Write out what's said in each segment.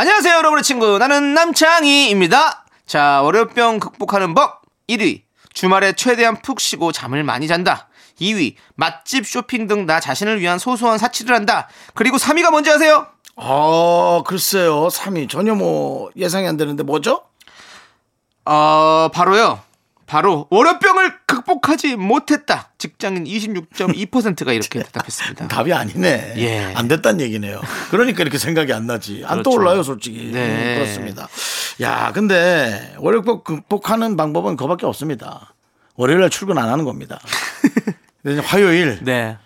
안녕하세요, 여러분의 친구. 나는 남창희입니다. 자, 월요병 극복하는 법 1위. 주말에 최대한 푹 쉬고 잠을 많이 잔다. 2위. 맛집 쇼핑 등 나 자신을 위한 소소한 사치를 한다. 그리고 3위가 뭔지 아세요? 어 글쎄요 3위 전혀 뭐 예상이 안 되는데 뭐죠? 어, 바로요. 바로 월요병을 극복하지 못했다. 직장인 26.2%가 이렇게 대답했습니다. 답이 아니네. 예. 안 됐단 얘기네요. 그러니까 이렇게 생각이 안 나지. 안 그렇죠. 떠올라요 솔직히. 네. 음, 그렇습니다. 야 근데 월요병 극복하는 방법은 그밖에 없습니다. 월요일 날 출근 안 하는 겁니다. 화요일 네.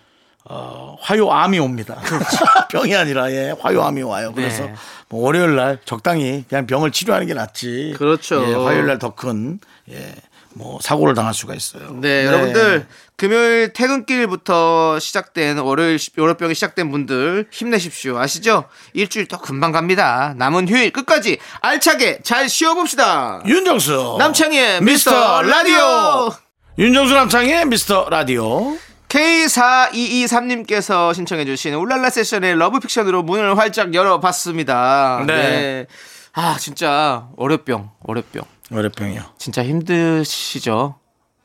어, 화요암이 옵니다. 병이 아니라 예, 화요암이 와요. 그래서 네. 뭐 월요일 날 적당히 그냥 병을 치료하는 게 낫지. 그렇죠. 예, 화요일 날 더 큰 예, 뭐 사고를 당할 수가 있어요. 네, 여러분들 금요일 퇴근길부터 시작된 월요일 시- 월요병이 시작된 분들 힘내십시오. 아시죠? 일주일 또 금방 갑니다. 남은 휴일 끝까지 알차게 잘 쉬어봅시다. 윤정수 남창희의 미스터 라디오. 윤정수 남창희의 미스터 라디오. K4223님께서 신청해주신 울랄라 세션의 Love Fiction으로 문을 활짝 열어봤습니다. 네. 아, 진짜, 월요병, 월요병. 월요병이요. 진짜 힘드시죠?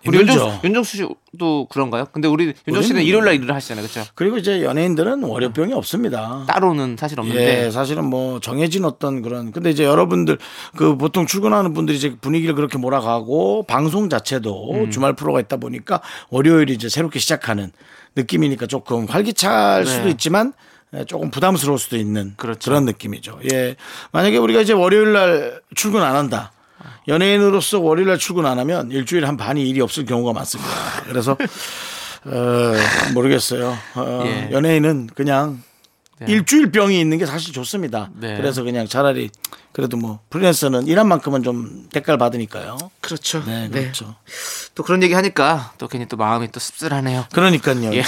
우리 힘들죠. 윤정수, 윤정수 씨도 그런가요? 근데 우리 윤정수 씨는 일요일 날 일을 하시잖아요. 그렇죠? 그리고 이제 연예인들은 월요병이 없습니다. 따로는 사실 없는데. 예, 사실은 뭐 정해진 어떤 그런 근데 이제 여러분들 그 보통 출근하는 분들이 이제 분위기를 그렇게 몰아가고 방송 자체도 음. 주말 프로가 있다 보니까 월요일이 이제 새롭게 시작하는 느낌이니까 조금 활기찰 네. 수도 있지만 예, 조금 부담스러울 수도 있는 그렇죠. 런 느낌이죠. 예. 만약에 우리가 이제 월요일 날 출근 안 한다. 연예인으로서 월요일 날 출근 안 하면 일주일에 한 반이 일이 없을 경우가 많습니다. 그래서 어, 모르겠어요. 어, 예. 연예인은 그냥 일주일 병이 있는 게 사실 좋습니다. 네. 그래서 그냥 차라리 그래도 뭐 프리랜서는 일한 만큼은 좀 대가를 받으니까요. 그렇죠. 네, 그렇죠. 또 그런 얘기 하니까 또 괜히 또 마음이 또 씁쓸하네요. 그러니까요. 예.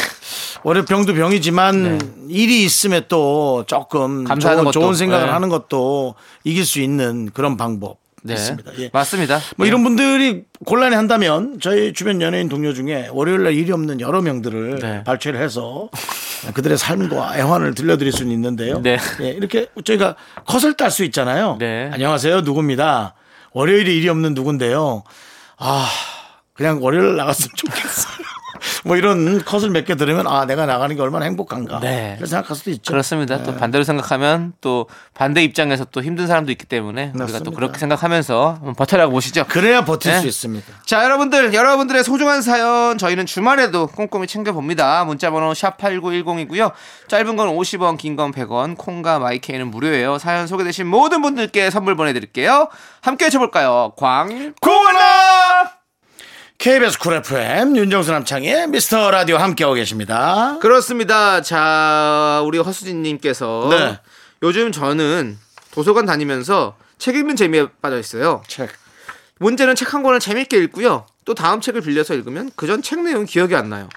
월요 병도 병이지만 일이 있음에 또 조금 감사하는 좋은, 것도. 좋은 생각을 네. 하는 것도 이길 수 있는 그런 방법 네. 있습니다. 예. 맞습니다. 뭐 예. 이런 분들이 곤란해 한다면 저희 주변 연예인 동료 중에 월요일 날 일이 없는 여러 명들을 네. 발췌를 해서 그들의 삶과 애환을 들려드릴 수는 있는데요. 네. 예, 이렇게 저희가 컷을 딸 수 있잖아요. 네. 안녕하세요. 누구입니다. 월요일에 일이 없는 누군데요. 아, 그냥 월요일 나갔으면 좋겠어요. 뭐 이런 컷을 몇 개 들으면 아, 내가 나가는 게 얼마나 행복한가. 네. 그렇게 생각할 수도 있죠. 그렇습니다. 네. 또 반대로 생각하면 또 반대 입장에서 또 힘든 사람도 있기 때문에 우리가 또 맞습니다. 그렇게 생각하면서 버텨라고 보시죠. 그래야 버틸 네. 수 있습니다. 자, 여러분들, 여러분들의 소중한 사연 저희는 주말에도 꼼꼼히 챙겨봅니다. 문자번호 샵 8910이고요. 짧은 건 50원, 긴 건 100원, 콩과 마이케이는 무료예요. 사연 소개되신 모든 분들께 선물 보내드릴게요. 함께 해줘볼까요? 광, 고나 KBS 쿨 FM 윤정수 남창희의 미스터 라디오 함께하고 계십니다. 그렇습니다. 자, 우리 허수진님께서 네. 요즘 저는 도서관 다니면서 책 읽는 재미에 빠져 있어요. 책. 문제는 책 한 권을 재밌게 읽고요. 또 다음 책을 빌려서 읽으면 그 전 책 내용 기억이 안 나요.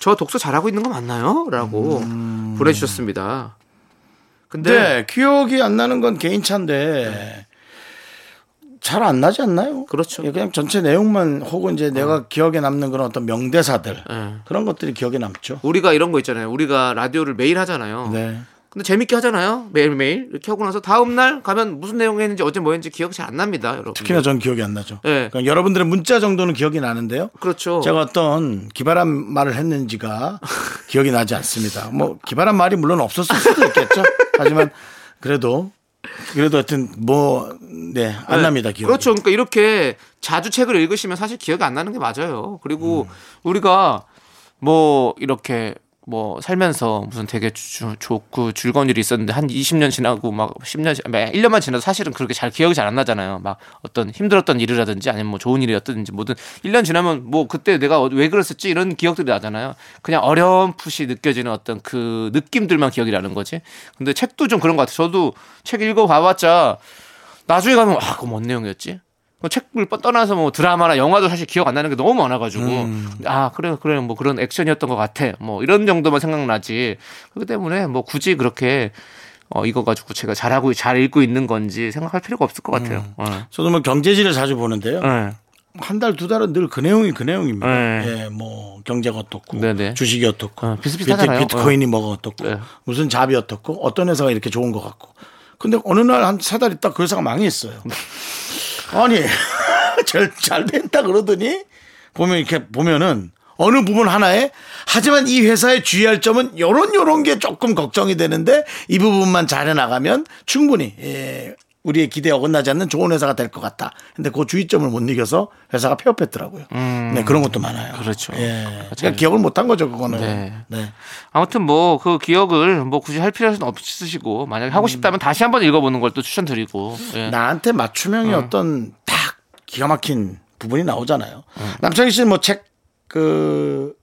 저 독서 잘하고 있는 거 맞나요? 라고 보내주셨습니다. 근데 네, 기억이 안 나는 건 개인차인데 잘 안 나지 않나요? 그렇죠. 예, 그냥 전체 내용만 혹은 이제 내가 기억에 남는 그런 어떤 명대사들 네. 그런 것들이 기억에 남죠. 우리가 이런 거 있잖아요. 우리가 라디오를 매일 하잖아요. 네. 근데 재밌게 하잖아요. 매일매일. 이렇게 하고 나서 다음날 가면 무슨 내용 했는지 어제 뭐 했는지 기억이 잘 안 납니다. 여러분. 특히나 전 기억이 안 나죠. 네. 그러니까 여러분들의 문자 정도는 기억이 나는데요. 그렇죠. 제가 어떤 기발한 말을 했는지가 기억이 나지 않습니다. 뭐 기발한 말이 물론 없었을 수도 있겠죠. 하지만 그래도 그래도 하여튼 뭐네안 네. 납니다 기억. 그렇죠. 그러니까 이렇게 자주 책을 읽으시면 사실 기억이 안 나는 게 맞아요. 그리고 음. 우리가 뭐 이렇게 뭐 살면서 무슨 되게 주, 좋고 즐거운 일이 있었는데 한 20년 지나고 막 10년, 지- 막 1년만 지나도 사실은 그렇게 잘 기억이 잘 안 나잖아요. 막 어떤 힘들었던 일이라든지 아니면 뭐 좋은 일이었든지 뭐든 1년 지나면 뭐 그때 내가 어- 왜 그랬었지 이런 기억들이 나잖아요. 그냥 어렴풋이 느껴지는 어떤 그 느낌들만 기억이 나는 거지. 근데 책도 좀 그런 것 같아요. 저도 책 읽어 봐봤자 나중에 가면 아, 그거 뭔 내용이었지? 뭐 책을 뻗- 떠나서 뭐 드라마나 영화도 사실 기억 안 나는 게 너무 많아가지고 아 그래 그래 뭐 그런 액션이었던 것 같아 뭐 이런 정도만 생각나지 그렇기 때문에 뭐 굳이 그렇게 어 이거 가지고 제가 잘하고 잘 읽고 있는 건지 생각할 필요가 없을 것 같아요. 어. 저도 뭐 경제지를 자주 보는데요. 네. 한달 두 달은 늘 그 내용이 그 내용입니다. 네. 예, 뭐 경제가 어떻고 네네. 주식이 어떻고 어, 비슷비슷하잖아요. 비트, 코인이 뭐가 어떻고 네. 무슨 잡이 어떻고 어떤 회사가 이렇게 좋은 것 같고. 근데 어느 날 한 세 달 있다 그 회사가 망했어요. 아니 잘, 잘 된다 그러더니 보면 이렇게 보면은 어느 부분 하나에 하지만 이 회사의 주의할 점은 요런 요런 게 조금 걱정이 되는데 이 부분만 잘해 나가면 충분히 예, 우리의 기대에 어긋나지 않는 좋은 회사가 될 것 같다. 근데 그 주의점을 못 이겨서 회사가 폐업했더라고요. 네, 그런 것도 많아요. 음. 그렇죠. 예. 그러니까 기억을 못 한 거죠, 그거는. 네. 네. 아무튼 뭐 그 기억을 뭐 굳이 할 필요는 없으시고 만약에 하고 싶다면 다시 한번 읽어보는 걸 또 추천드리고 예. 나한테 맞춤형이 어. 떤 딱 기가 막힌 부분이 나오잖아요. 남창희 씨는 뭐 책 그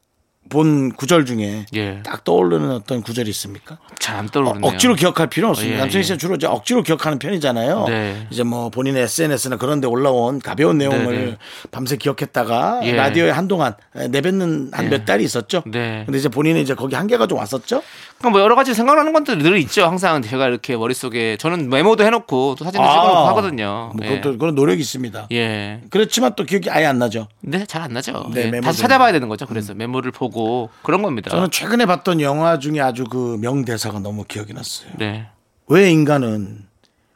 본 구절 중에 예. 딱 떠오르는 어떤 구절이 있습니까? 잘안 어, 떠오르네요. 억지로 기억할 필요는 없습니다. 예, 남창희 예. 씨는 주로 이제 억지로 기억하는 편이잖아요. 네. 이제 뭐 본인의 SNS나 그런 데 올라온 가벼운 내용을 네, 네. 밤새 기억했다가 예. 라디오에 한동안 내뱉는 한 몇 달이 있었죠. 네. 근데 이제 본인은 이제 거기 한계가 좀 왔었죠. 그러니까 뭐 여러 가지 생각나는 것들 늘 있죠. 항상 제가 이렇게 머릿속에 저는 메모도 해놓고 또 사진도 찍어놓고 하거든요. 뭐 예. 그것도 그런 노력이 있습니다. 예. 그렇지만 또 기억이 아예 안 나죠. 네, 잘 안 나죠. 네, 예, 다시 찾아봐야 되는 거죠. 그래서 메모를 보고 그런 겁니다. 저는 최근에 봤던 영화 중에 아주 그 명대사가 너무 기억이 났어요. 네. 왜 인간은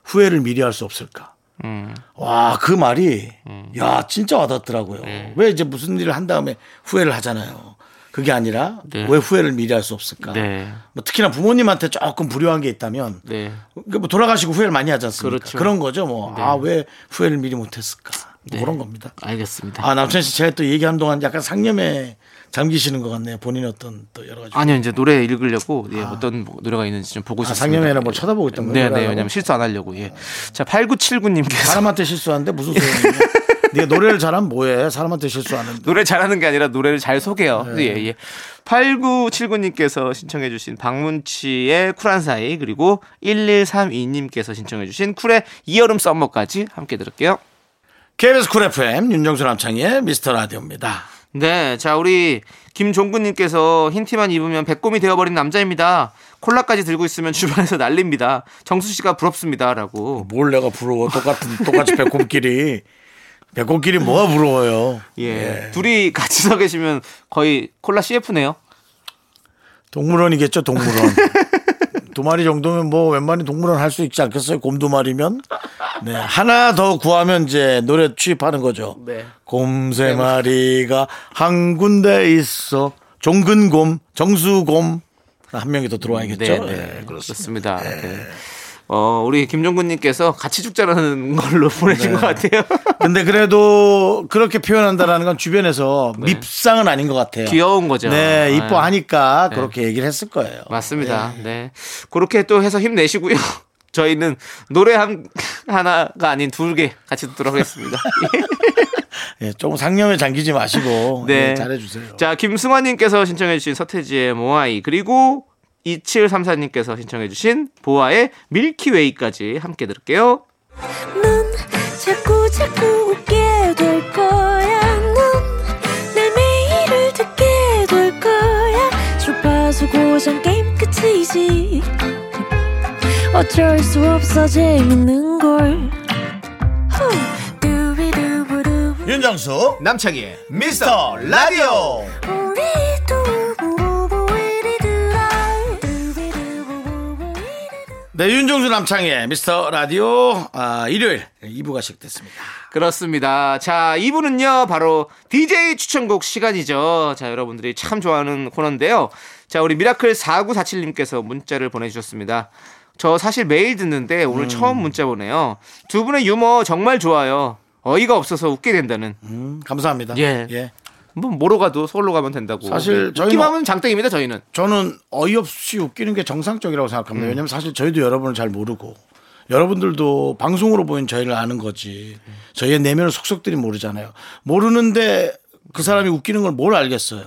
후회를 미리 할 수 없을까? 음. 와, 그 말이, 야, 진짜 와닿더라고요. 네. 왜 이제 무슨 일을 한 다음에 후회를 하잖아요. 그게 아니라 네. 왜 후회를 미리 할 수 없을까? 네. 뭐 특히나 부모님한테 조금 불효한 게 있다면 네. 그뭐 돌아가시고 후회를 많이 하지 않습니까? 그렇죠. 그런 거죠. 뭐, 네. 아, 왜 후회를 미리 못했을까? 뭐 네. 그런 겁니다. 알겠습니다. 아, 남천 씨 제가 또 얘기하는 동안 약간 상념에 잠기시는 것 같네요. 본인의 어떤 또 여러 가지. 아니요, 이제 노래 읽으려고 예, 어떤 노래가 있는지 좀 보고 아, 싶습니다. 상념에는 뭘 쳐다보고 있던 거예요? 네, 네. 왜냐면 실수 안 하려고. 예. 자, 8979님께서 사람한테 실수하는데 무슨 소용이냐? 네가 노래를 잘하면 뭐해? 사람한테 실수하는데. 노래 잘하는 게 아니라 노래를 잘 속여요. 네. 예, 예. 8979님께서 신청해 주신 박문치의 쿨한 사이, 그리고 1132님께서 신청해 주신 쿨의 이 여름 Summer까지 함께 들을게요. KBS 쿨 FM 윤정수 남창희의 미스터 라디오입니다. 네, 자, 우리 김종근님께서 흰 티만 입으면 배꼽이 되어버린 남자입니다. 콜라까지 들고 있으면 주변에서 난립니다. 정수 씨가 부럽습니다. 라고. 뭘 내가 부러워? 똑같은 똑같이 배꼽끼리 배꼽끼리 뭐가 부러워요? 예. 둘이 같이 서 계시면 거의 콜라 CF네요. 동물원이겠죠, 동물원. 두 마리 정도면 뭐 웬만히 동물원 할 수 있지 않겠어요? 곰 두 마리면. 네. 하나 더 구하면 이제 노래 취입하는 거죠. 네. 곰세 마리가 한 군데 있어. 종근곰, 정수곰. 한 명이 더 들어와야겠죠. 네, 네, 네, 그렇습니다. 그렇습니다. 네. 어, 우리 김종근님께서 같이 죽자라는 걸로 보내신 것 같아요. 근데 그래도 그렇게 표현한다라는 건 주변에서 밉상은 아닌 것 같아요. 네. 귀여운 거죠. 네, 이뻐하니까 네. 그렇게 얘기를 했을 거예요. 맞습니다. 네. 그렇게 또 해서 힘내시고요. 저희는 노래 한, 하나가 아닌 두개 같이 듣도록 하겠습니다. 예, 조금 상념에 잠기지 마시고 네. 예, 잘해주세요. 자, 김승환님께서 신청해주신 서태지의 모아이, 그리고 2734님께서 신청해주신 보아의 밀키웨이까지 함께 들을게요. 넌 자꾸 자꾸 웃게 될 거야. 넌내 매일을 듣게 될 거야. 주파수 고정 게임 끝이지. 어쩔 수 없어 재밌는 걸. 윤정수 남창희의 미스터 라디오. 네, 윤정수 남창희의 미스터 라디오 아, 일요일 2부가 시작됐습니다. 그렇습니다. 자, 2부는요, 바로 DJ 추천곡 시간이죠. 자, 여러분들이 참 좋아하는 코너인데요. 자, 우리 미라클 4947님께서 문자를 보내주셨습니다. 저 사실 매일 듣는데 오늘 음. 처음 문자 보내요. 두 분의 유머 정말 좋아요. 어이가 없어서 웃게 된다는. 음, 감사합니다. 예. 예. 뭐 뭐로 가도 서울로 가면 된다고. 사실 저희는- 웃기만 하면 장땡입니다. 저희는. 저는 어이없이 웃기는 게 정상적이라고 생각합니다. 왜냐하면 사실 저희도 여러분을 잘 모르고 여러분들도 방송으로 보인 저희를 아는 거지. 저희의 내면을 속속들이 모르잖아요. 모르는데 그 사람이 웃기는 걸 뭘 알겠어요.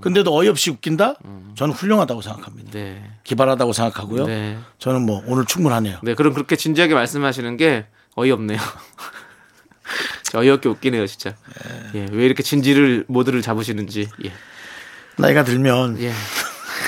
근데도 어이없이 웃긴다? 저는 훌륭하다고 생각합니다. 네. 기발하다고 생각하고요. 네. 저는 뭐 오늘 충분하네요. 네, 그럼 그렇게 진지하게 말씀하시는 게 어이없네요. 어이없게 웃기네요, 진짜. 예, 왜 이렇게 진지를 모드를 잡으시는지. 예. 나이가 들면 예.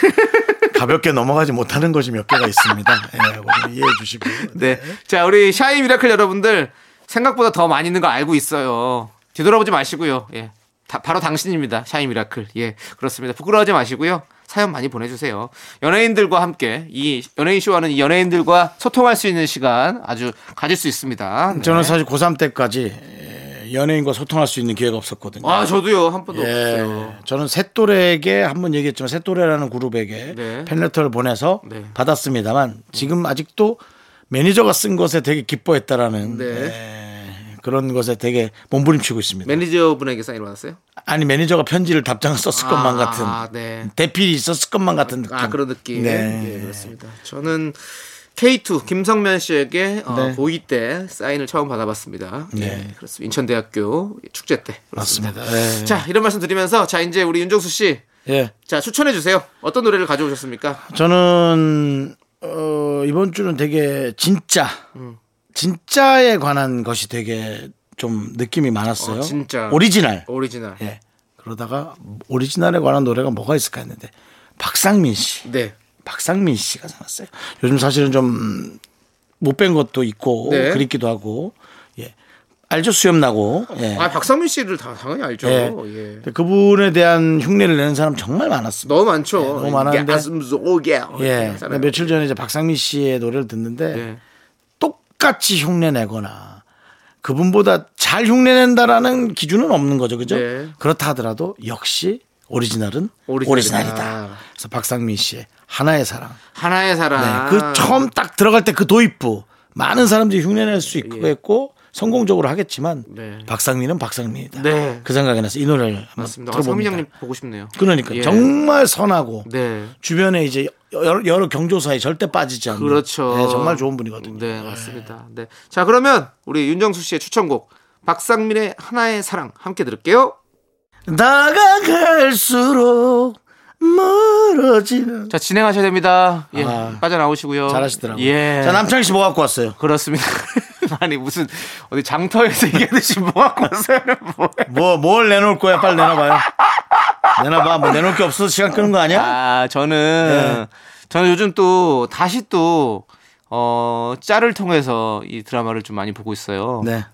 가볍게 넘어가지 못하는 것이 몇 개가 있습니다. 예, 이해해 주시고. 네. 자, 우리 shy 미라클 여러분들 생각보다 더 많이 있는 거 알고 있어요. 뒤돌아보지 마시고요. 예. 다- 바로 당신입니다. shy 미라클. 예. 그렇습니다. 부끄러워하지 마시고요. 사연 많이 보내주세요. 연예인들과 함께 이 연예인 쇼와는 이 연예인들과 소통할 수 있는 시간 아주 가질 수 있습니다. 네. 저는 사실 고3 때까지 예, 연예인과 소통할 수 있는 기회가 없었거든요. 아, 저도요. 한 번도 예, 없어요. 저는 세또래에게 한 번 얘기했지만 세또래라는 그룹에게 네. 팬레터를 보내서 네. 받았습니다만 지금 아직도 매니저가 쓴 것에 되게 기뻐했다라는 네. 예, 그런 것에 되게 몸부림치고 있습니다. 매니저분에게 사인 받았어요? 아니 매니저가 편지를 답장을 썼을 것만 같은 아, 네. 대필이 있었을 것만 같은 느낌. 아 그런 느낌. 네. 예, 그렇습니다. 저는 K2 김성면 씨에게 어, 네. 고2 때 사인을 처음 받아봤습니다. 네. 네, 그렇습니다. 인천대학교 축제 때. 그렇습니다. 맞습니다. 예. 자 이런 말씀 드리면서 자 이제 우리 윤정수 씨, 예. 자 추천해 주세요. 어떤 노래를 가져오셨습니까? 저는 어, 이번 주는 되게 진짜 음. 진짜에 관한 것이 되게 좀 느낌이 많았어요. 어, 진짜. 오리지널. 오리지널. 예. 그러다가 오리지널에 관한 노래가 뭐가 있을까 했는데 박상민 씨. 네. 박상민 씨가 생각났어요. 요즘 사실은 좀 못 뺀 것도 있고 네. 그립기도 하고. 예. 알죠 수염 나고. 예. 아 박상민 씨를 다 당연히 알죠. 예. 예. 그분에 대한 흉내를 내는 사람 정말 많았습니다. 너무 많죠. 너무 많았는데. 예. 며칠 전에 이제 박상민 씨의 노래를 듣는데 네. 똑같이 흉내 내거나 그분보다 잘 흉내 낸다라는 기준은 없는 거죠. 그죠? 네. 그렇다 하더라도 역시 오리지널은 오리지널이다. 오리지널이다. 그래서 박상민 씨의 하나의 사랑. 하나의 사랑. 네. 그 처음 딱 들어갈 때 그 도입부 많은 사람들이 흉내 낼 수 있고 했고 성공적으로 하겠지만 예. 네. 박상민은 박상민이다. 네. 그 생각이 나서 이 노래를 한번 맞습니다. 아, 들어봅니다. 형님 보고 싶네요. 그러니까 예. 정말 선하고 네. 주변에 이제 여러, 여러 경조사에 절대 빠지지 않는 그렇죠. 네, 정말 좋은 분이거든요. 네, 맞습니다. 네. 자, 그러면 우리 윤정수 씨의 추천곡 박상민의 하나의 사랑 함께 들을게요. 다가갈수록 멀어지는 자, 진행하셔야 됩니다. 예. 아, 빠져나오시고요. 잘하시더라고요. 예. 자 남창희 씨뭐 갖고 왔어요? 그렇습니다. 아니 무슨 어디 장터에서 얘기하듯이 뭐 갖고 왔어요? 뭐. 뭐뭘 내놓을 거야? 빨리 내놔봐요. 내놔봐. 뭐 내놓을 게 없어서 시간 끄는 거 아니야? 아, 저는 저는 요즘 또 다시 또 어, 짤을 통해서 이 드라마를 좀 많이 보고 있어요. 네.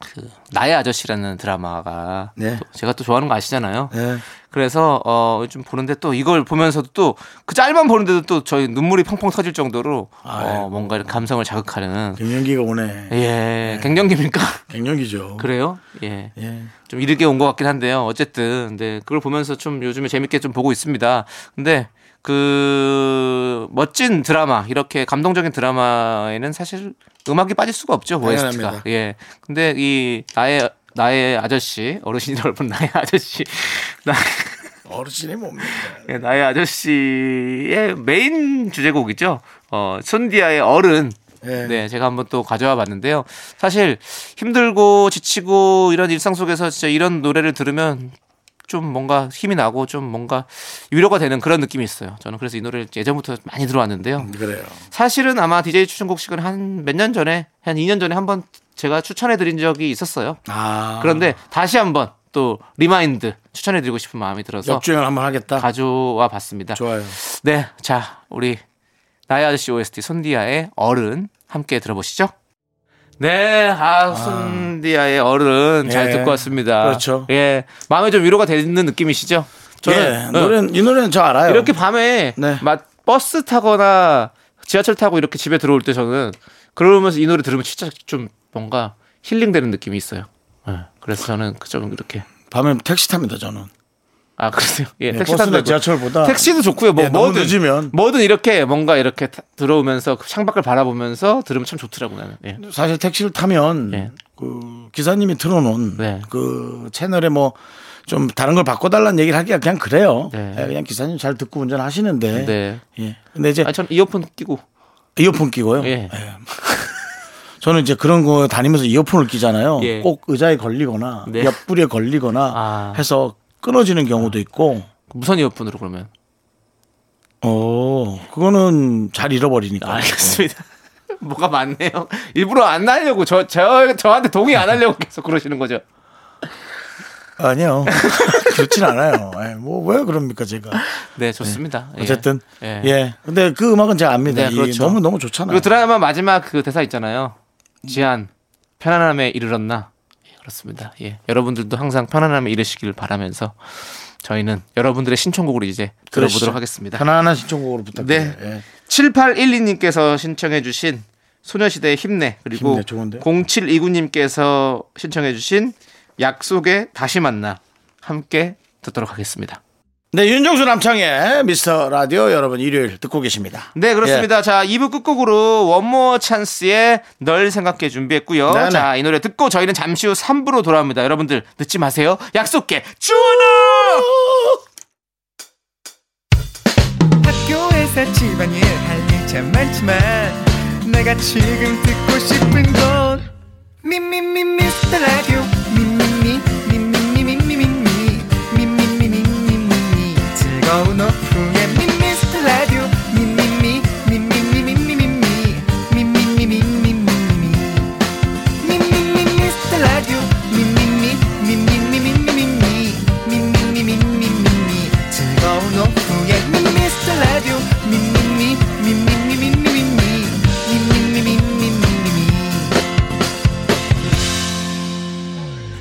그 나의 아저씨라는 드라마가 네. 또 제가 또 좋아하는 거 아시잖아요. 네. 그래서 어 좀 보는데 또 이걸 보면서도 또 그 짤만 보는데도 또 저희 눈물이 펑펑 터질 정도로 어 뭔가 이런 감성을 자극하는 갱년기가 오네. 예 갱년기입니까? 갱년기죠. 그래요? 예. 예. 좀 이르게 온 것 같긴 한데요. 어쨌든 근데 그걸 보면서 좀 요즘에 재밌게 좀 보고 있습니다. 근데 그 멋진 드라마 이렇게 감동적인 드라마에는 사실 음악이 빠질 수가 없죠. OST가. 예. 근데 이 나의 나의 아저씨 어르신이 여러분 나의 아저씨 나 어르신이 뭡니까? 예, 나의 아저씨의 메인 주제곡이죠. 어, 손디아의 어른. 예. 네, 제가 한번 또 가져와 봤는데요. 사실 힘들고 지치고 이런 일상 속에서 진짜 이런 노래를 들으면 좀 뭔가 힘이 나고 좀 뭔가 위로가 되는 그런 느낌이 있어요. 저는 그래서 이 노래를 예전부터 많이 들어왔는데요. 그래요. 사실은 아마 DJ 추천곡 시간 한 몇 년 전에 한 2년 전에 한번 제가 추천해 드린 적이 있었어요. 아. 그런데 다시 한번 또 remind 추천해 드리고 싶은 마음이 들어서 역주행 한번 하겠다. 가져와 봤습니다. 좋아요. 네, 자 우리 나의 아저씨 OST 손디아의 어른 함께 들어보시죠. 네, 아, 손디아의 어른 잘 예, 듣고 왔습니다. 그렇죠. 예, 마음에 좀 위로가 되는 느낌이시죠? 저는 예, 어, 노래는 이 노래는 저 알아요. 이렇게 밤에 네. 막 버스 타거나 지하철 타고 이렇게 집에 들어올 때 저는 그러면서 이 노래 들으면 진짜 좀 뭔가 힐링되는 느낌이 있어요. 예, 그래서 저는 좀 이렇게 밤에 택시 탑니다 저는. 아 그러세요? 예, 예, 택시 타도 되고. 지하철보다 택시도 좋고요. 뭐 예, 뭐든 늦으면 뭐든 이렇게 뭔가 이렇게 타- 들어오면서 그 창밖을 바라보면서 들으면 참 좋더라고 나는. 예. 사실 택시를 타면 예. 그 기사님이 틀어놓은 네. 그 채널에 뭐 좀 다른 걸 바꿔달라는 얘기를 하기가 그냥 그래요. 네. 예, 그냥 기사님 잘 듣고 운전하시는데. 네. 예. 근데 이제 아, 전 이어폰 끼고. 이어폰 끼고요. 예. 저는 이제 그런 거 다니면서 이어폰을 끼잖아요. 예. 꼭 의자에 걸리거나 네. 옆구리에 걸리거나 아. 해서 끊어지는 경우도 있고. 무선 이어폰으로 그러면. 어, 그거는 잘 잃어버리니까. 알겠습니다. 뭐가 많네요. 일부러 안 하려고 저, 저, 저한테 동의 안 하려고 계속 그러시는 거죠. 아니요. 그렇진 않아요. 뭐, 왜 그럽니까, 제가. 네, 좋습니다. 예. 어쨌든. 예. 예. 근데 그 음악은 제가 압니다. 네, 이 그렇죠. 너무, 너무 좋잖아요. 그리고 드라마 마지막 그 대사 있잖아요. 지안, 편안함에 이르렀나? 예, 그렇습니다. 예. 여러분들도 항상 편안함에 이르시길 바라면서 저희는 여러분들의 신청곡으로 이제 들어보도록 그러시죠. 하겠습니다. 하나하나 신청곡으로 부탁드려요. 네. 예. 7812님께서 신청해 주신 소녀시대의 힘내 그리고 힘내, 좋은데? 0729님께서 신청해 주신 약속에 다시 만나 함께 듣도록 하겠습니다. 네, 윤정수 남창의 미스터 라디오 여러분 일요일 듣고 계십니다. 네 그렇습니다. 자 2부 끝곡으로 원모 찬스의 널 생각해 준비했고요. 네네. 자 이 노래 듣고 저희는 잠시 후 3부로 돌아옵니다. 여러분들 늦지 마세요. 약속해 주원아 학교에서 집안일 할일참 많지만 내가 지금 듣고 싶은 건 미미미 미스터 라디오 미미미 미미미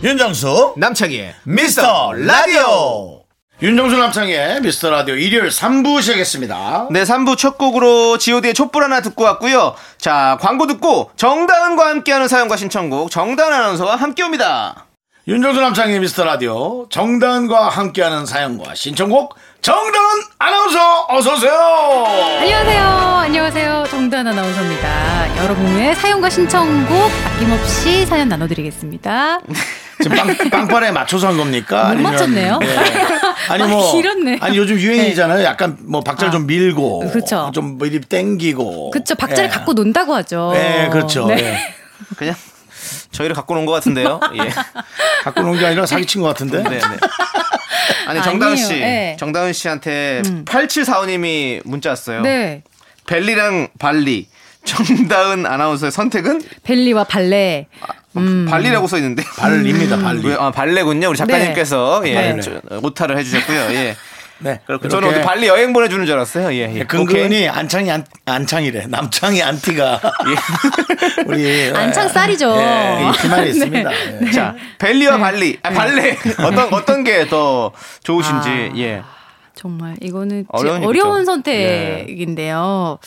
윤정수 남창희의 미스터 라디오. 윤정수 남창의 미스터 라디오 일요일 3부 시작했습니다. 네, 3부 첫 곡으로 god의 촛불 하나 듣고 왔고요. 자, 광고 듣고 정다은과 함께하는 사연과 신청곡 정다은 아나운서와 함께 옵니다. 윤정수 남창의 미스터 라디오 정다은과 함께하는 사연과 신청곡 정다은 아나운서 어서 오세요. 안녕하세요. 안녕하세요. 정다은 아나운서입니다. 여러분의 사연과 신청곡 아낌없이 사연 나눠드리겠습니다. 지금 빵, 빵판에 맞춰서 한 겁니까? 못 맞췄네요. 예. 아니 뭐 길었네. 아니 요즘 유행이잖아요. 약간 뭐 박자를 아. 좀 밀고 그쵸. 좀 미리 땡기고. 그쵸. 박자를 예. 갖고 논다고 하죠. 네, 그렇죠. 네. 예. 그냥 저희를 갖고 논 것 같은데요. 예. 갖고 논 게 아니라 사기친 것 같은데. 네, 네. 아니, 정다은. 씨. 네. 정다은 씨한테 8745님이 문자 왔어요. 네. 벨리랑 발리. 정다은 아나운서의 선택은 벨리와 발레. 음. 발리라고 써 있는데. 발리입니다. 발리. 왜, 아, 발레군요. 우리 작가님께서 예, 발레. 저, 오타를 해주셨고요. 예. 네. 그렇고 저는 오늘 발리 여행 보내주는 줄 알았어요. 예, 예. 오케이. 근근히 안창이 안, 안창이래. 남창이 안티가 우리 안창 쌀이죠. 예, 이 말이 있습니다. 네. 예. 자, 벨리와 발리. 아, 발레. 어떤, 어떤 게 더 좋으신지, 예. 정말 이거는 어려운 일이죠. 선택인데요.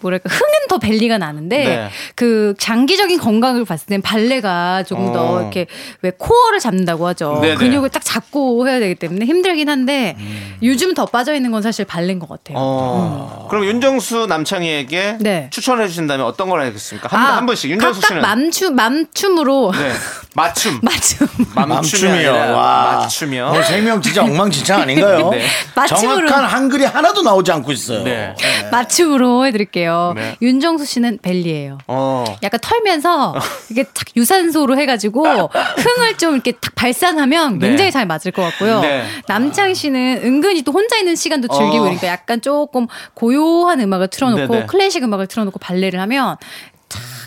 뭐랄까 흥은 더 벨리가 나는데 네. 그 장기적인 건강을 봤을 땐 발레가 조금 더 어. 이렇게 왜 코어를 잡는다고 하죠. 네네. 근육을 딱 잡고 해야 되기 때문에 힘들긴 한데 요즘 더 빠져 있는 건 사실 발레인 것 같아요. 어. 그럼 윤정수 남창희에게 네. 추천해 주신다면 어떤 걸 하겠습니까? 한, 아, 한 번씩. 윤정수 각각 씨는. 맘춤 맘춤으로 네. 맞춤. 맞춤. 맘춤이 맘춤이요. 와. 맞춤이요. 오늘 생명 진짜 엉망진창 아닌가요? 네. 정확한 한글이 하나도 나오지 않고 있어요. 네. 맞춤으로 해드릴게요. 네. 윤정수 씨는 벨리예요. 어. 약간 털면서 이게 탁 유산소로 해가지고 흥을 좀 이렇게 탁 발산하면 네. 굉장히 잘 맞을 것 같고요. 네. 남창 씨는 은근히 또 혼자 있는 시간도 즐기고 어. 그러니까 약간 조금 고요한 음악을 틀어놓고 네네. 클래식 음악을 틀어놓고 발레를 하면 탁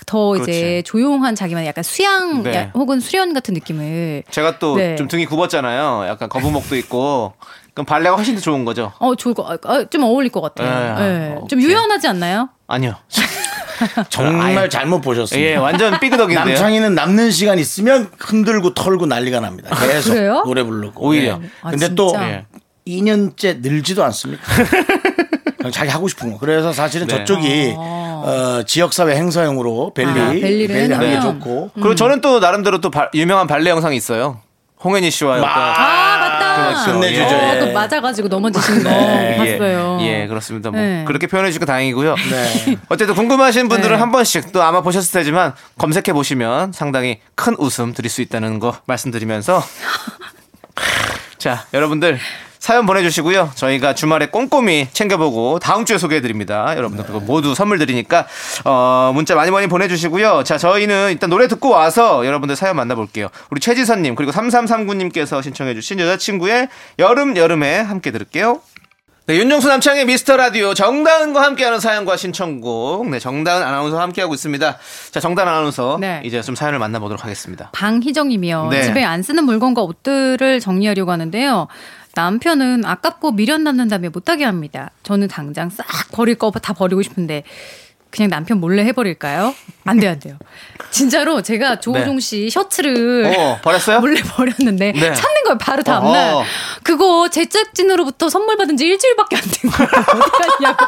더 이제 그렇지. 조용한 자기만의 약간 수양 네. 야- 혹은 수련 같은 느낌을 제가 또좀 네. 등이 굽었잖아요. 약간 거북목도 있고. 그럼 발레가 훨씬 더 좋은 거죠? 어 좋을 거, 어, 좀 어울릴 것 같아요. 네. 네. 좀 오케이. 유연하지 않나요? 아니요. 정말 잘못 보셨습니다. 예, 완전 삐그덕인데요. 남창이는 남는 시간 있으면 흔들고 털고 난리가 납니다. 계속 그래요? 노래 부르고. 오히려. 예. 아, 근데 또 진짜? 예. 2년째 늘지도 않습니다. 그냥 자기 하고 싶은 거. 그래서 사실은 네. 저쪽이 어, 지역사회 행사용으로 벨리, 아, 벨리를 벨리 하는 게 해놓으면. 좋고. 그리고 저는 또 나름대로 또 발- 유명한 발레 영상이 있어요. 홍현희 씨와 어떤 아 맞다. 그렇죠. 끝내주죠. 어, 예. 그 맞아가지고 넘어지신 거 예, 봤어요. 예, 그렇습니다. 뭐 네. 그렇게 표현해 주니까 다행이고요. 네. 어쨌든 궁금하신 분들은 네. 한 번씩 또 아마 보셨을 테지만 검색해 보시면 상당히 큰 웃음 드릴 수 있다는 거 말씀드리면서 자, 여러분들 사연 보내주시고요. 저희가 주말에 꼼꼼히 챙겨보고 다음 주에 소개해드립니다. 여러분들 그거 모두 선물 드리니까 어, 문자 많이 많이 보내주시고요. 자, 저희는 일단 노래 듣고 와서 여러분들 사연 만나볼게요. 우리 최지선님 그리고 3339님께서 신청해주신 여자친구의 여름 여름에 함께 들을게요. 네, 윤정수 남창의 미스터 라디오 정다은과 함께하는 사연과 신청곡. 네, 정다은 아나운서와 함께하고 있습니다. 자, 정다은 아나운서 네. 이제 좀 사연을 만나보도록 하겠습니다. 방희정님이요. 네. 집에 안 쓰는 물건과 옷들을 정리하려고 하는데요. 남편은 아깝고 미련 남는다며 못하게 합니다. 저는 당장 싹 버릴 거 다 버리고 싶은데 그냥 남편 몰래 해버릴까요? 안 돼요, 안 돼요. 진짜로 제가 조우종 씨 셔츠를 네. 어, 버렸어요? 몰래 버렸는데 네. 찾는 거예요 바로 다음날 어허. 그거 제작진으로부터 선물 받은 지 일주일밖에 안 된 거예요 어떡하냐고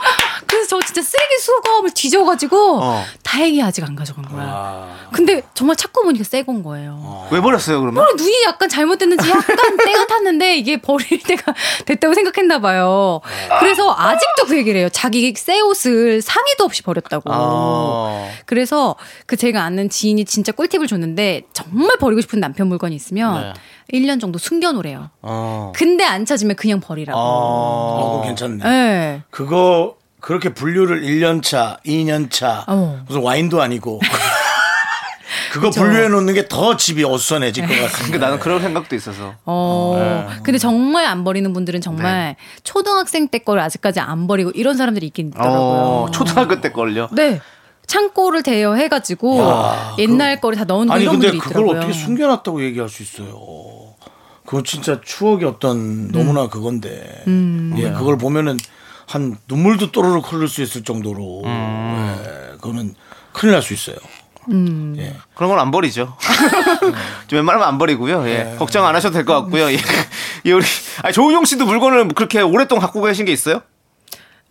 그래서 저 진짜 쓰레기 수거함을 뒤져가지고 어. 다행히 아직 안 가져간 거야 근데 정말 찾고 보니까 새 건 거예요 왜 버렸어요, 그러면? 어, 눈이 약간 잘못됐는지 약간 때가 탔는데 이게 버릴 때가 됐다고 생각했나 봐요 그래서 아직도 그 얘기를 해요 자기 새 옷을 상의도 없이 버렸다 고 아. 그래서 그 제가 아는 지인이 진짜 꿀팁을 줬는데 정말 버리고 싶은 남편 물건이 있으면 1년 정도 숨겨놓으래요. 어. 근데 안 찾으면 그냥 버리라고. 어, 그거 괜찮네. 네. 그거 그렇게 분류를 1년 차, 2년 차, 어. 무슨 와인도 아니고. 그거 분류해 놓는 게 더 집이 어수선해질 것 같습니다. 그러니까 나는 그런 생각도 있어서. 어. 근데 정말 안 버리는 분들은 정말 초등학생 때 거를 아직까지 안 버리고 이런 사람들이 있긴 있더라고요. 어, 초등학교 때 걸려. 네. 창고를 대여해가지고 옛날 거를 다 넣어놓고 아니 이런 근데 분들이 그걸 있더라고요. 어떻게 숨겨놨다고 얘기할 수 있어요? 그거 진짜 추억의 어떤 너무나 그건데, 음. 예, 그걸 보면은 한 눈물도 또르륵 흐를 수 있을 정도로, 음. 예, 그거는 큰일 날 수 있어요. 음. 예. 그런 건 안 버리죠. 좀 웬만하면 안 버리고요. 예. 걱정 안 하셔도 될 것 같고요. 예. 예, 우리 아니, 조우용 씨도 물건을 그렇게 오랫동안 갖고 계신 게 있어요?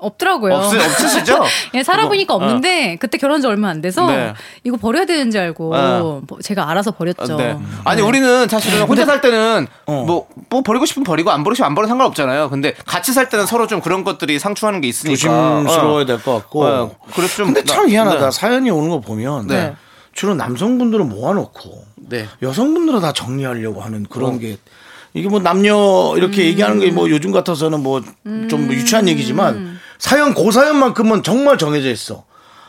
없더라고요. 없, 없으시죠? 예, 살아보니까 없는데 그때 결혼한 지 얼마 안 돼서 네. 이거 버려야 되는지 알고 어. 뭐 제가 알아서 버렸죠. 네. 아니 우리는 사실은 혼자 살 때는 어. 뭐, 뭐 버리고 싶으면 버리고 안 버리시면 안 버리면 상관없잖아요. 근데 같이 살 때는 서로 좀 그런 것들이 상충하는 게 있으니까 조심스러워야 어. 될것 같고. 어, 그래서 좀 근데 참 나- 희한하다. 네. 사연이 오는 거 보면 네. 주로 남성분들은 모아놓고 네. 여성분들은 다 정리하려고 하는 그런 게 이게 뭐 남녀 이렇게 얘기하는 게 뭐 요즘 같아서는 뭐좀 유치한 얘기지만 사연 고사연만큼은 정말 정해져 있어.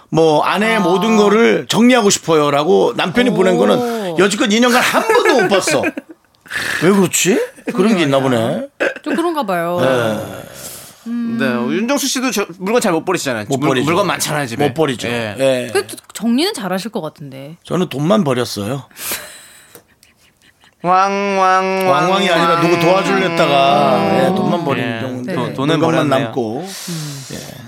뭐 아내의 모든 거를 정리하고 싶어요라고 남편이 보낸 거는 여지껏 2년간 한 번도 못 봤어. 왜 그렇지? 그런 게 있나 보네. 좀 그런가 봐요. 네. 윤정수 씨도 저, 물건 잘 못 버리시잖아요. 못 물, 버리죠. 물건 많잖아요 집에. 못 버리죠. 예. 예. 그래도 정리는 잘하실 것 같은데. 저는 돈만 버렸어요. 왕왕 왕왕이 아니라 누구 도와주려다가 예, 돈만 버리는 예, 경우인데 돈- 돈은 버렸네요. 남고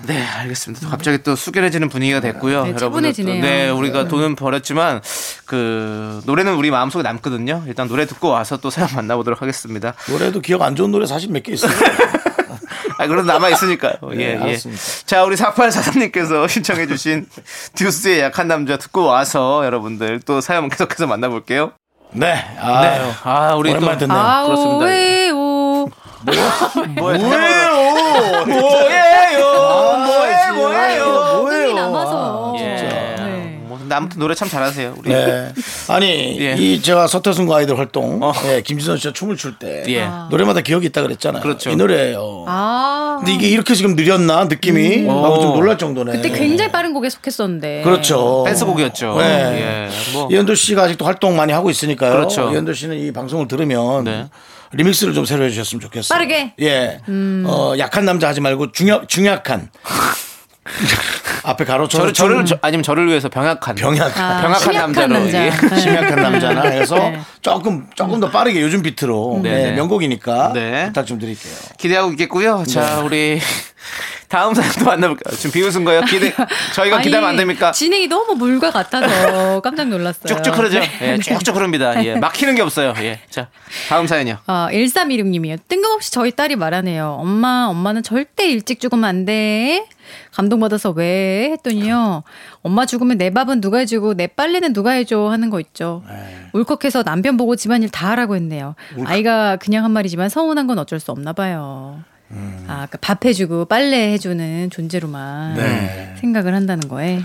네, 알겠습니다. 갑자기 또 숙연해지는 분위기가 됐고요. 네, 여러분들 또- 차분해지네요. 네, 우리가 돈은 버렸지만 그 노래는 우리 마음속에 남거든요. 일단 노래 듣고 와서 또 사연 만나보도록 하겠습니다. 노래도 기억 안 좋은 노래 사실 몇 개 있어요. 아, 그래도 남아 있으니까요. 예, 네, 예. 알았습니다. 자, 우리 4843님께서 신청해주신 듀스의 약한 남자 듣고 와서 여러분들 또 사연 계속해서 만나볼게요. 네. 아, 네. 아, 우리 또 오랜만에 듣네요. 아오 그렇습니다. 왜요? 뭐예요? 뭐예요? 뭐예요? 뭐예요? 뭐예요? 끈이 남아서. 예. 네. 뭐, 근데 아무튼 노래 참 잘하세요. 우리. 네. 아니, 예. 이 제가 서태순과 아이들 활동, 어. 예, 김지선 씨가 춤을 출 때 예. 노래마다 기억이 있다 그랬잖아요. 그렇죠. 이 노래예요. 아. 근데 이게 이렇게 지금 느렸나 느낌이 하고 좀 놀랄 정도네. 그때 굉장히 빠른 곡에 속했었는데. 그렇죠. 댄스곡이었죠. 네. 예. 뭐. 이현도 씨가 아직도 활동 많이 하고 있으니까요. 그렇죠. 이현도 씨는 이 방송을 들으면 네. 리믹스를 좀 새로 해주셨으면 좋겠어요. 빠르게? 예. 어, 약한 남자 하지 말고 중약, 중약한. 앞에 가로쳐서 저를, 저를, 저, 아니면 저를 위해서 병약한. 병약한. 아, 병약한 심약한 남자로, 남자. 예. 네. 심약한 남자나 해서 네. 조금 조금 더 빠르게 요즘 비트로 네, 네, 네. 명곡이니까 네. 부탁 좀 드릴게요. 기대하고 있겠고요. 자, 네. 우리 다음 사연도 만나볼까요? 지금 비웃은 거예요? 기대, 저희가 아니, 기대하면 안 됩니까? 진행이 너무 물과 같아서 깜짝 놀랐어요. 쭉쭉 흐르죠? 네. 예, 쭉쭉 흐릅니다. 예, 막히는 게 없어요. 예. 자, 다음 사연이요. 아, 1316님이요. 뜬금없이 저희 딸이 말하네요. 엄마, 엄마는 절대 일찍 죽으면 안 돼. 감동받아서 왜? 했더니요. 엄마 죽으면 내 밥은 누가 해주고 내 빨래는 누가 해줘 하는 거 있죠. 울컥해서 남편 보고 집안일 다 하라고 했네요. 아이가 그냥 한 말이지만 서운한 건 어쩔 수 없나 봐요. 아, 그러니까 밥 해주고 빨래 해주는 존재로만 네. 생각을 한다는 거에.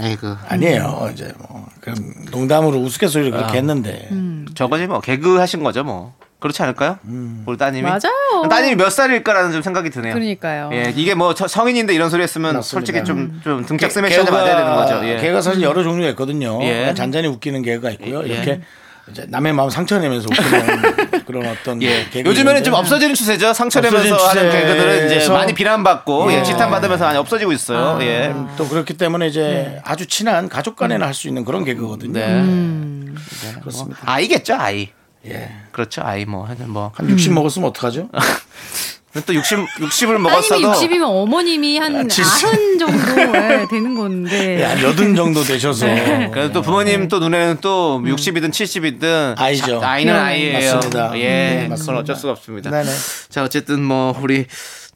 아이고. 아니에요. 이제 뭐 그럼 농담으로 우스갯소리를 그렇게 했는데 음. 저거지 뭐, 개그 하신 거죠 뭐. 그렇지 않을까요? 우리 따님이 맞아요. 따님이 몇 살일까라는 좀 생각이 드네요. 그러니까요. 예, 이게 뭐 저- 성인인데 이런 소리 했으면 맞습니다. 솔직히 좀, 좀 등짝 개- 스매시한테 맞아야 되는 거죠. 예. 개가 사실 여러 종류가 있거든요. 예. 잔잔히 웃기는 개가 있고요. 예. 이렇게 남의 마음 상처내면서 웃기는 그런 어떤 예. 개가 요즘에는 좀 없어지는 추세죠. 상처내면서 하는 개그들은 이제 많이 비난받고 예. 예, 지탄받으면서 많이 없어지고 있어요. 예. 또 그렇기 때문에 이제 아주 친한 가족 간에는 할 수 있는 그런 개그거든요. 네. 음. 그렇습니다. 아이겠죠, 아이. 예. 그렇죠, 아이 뭐 하여튼 뭐. 한60 먹었으면 어떡하죠? 또 60, 60을 따님이 먹었어도 60이면 어머님이 한 칠십. 90 정도 예, 되는 건데. 예, 한 여든 정도 되셔서 그래도 또 부모님 또 눈에는 또 60이든 70이든 아이죠. 아이는 네. 아이예요. 맞습니다. 예, 네, 그건 맞습니다. 어쩔 수가 없습니다. 네네. 자, 어쨌든 뭐 우리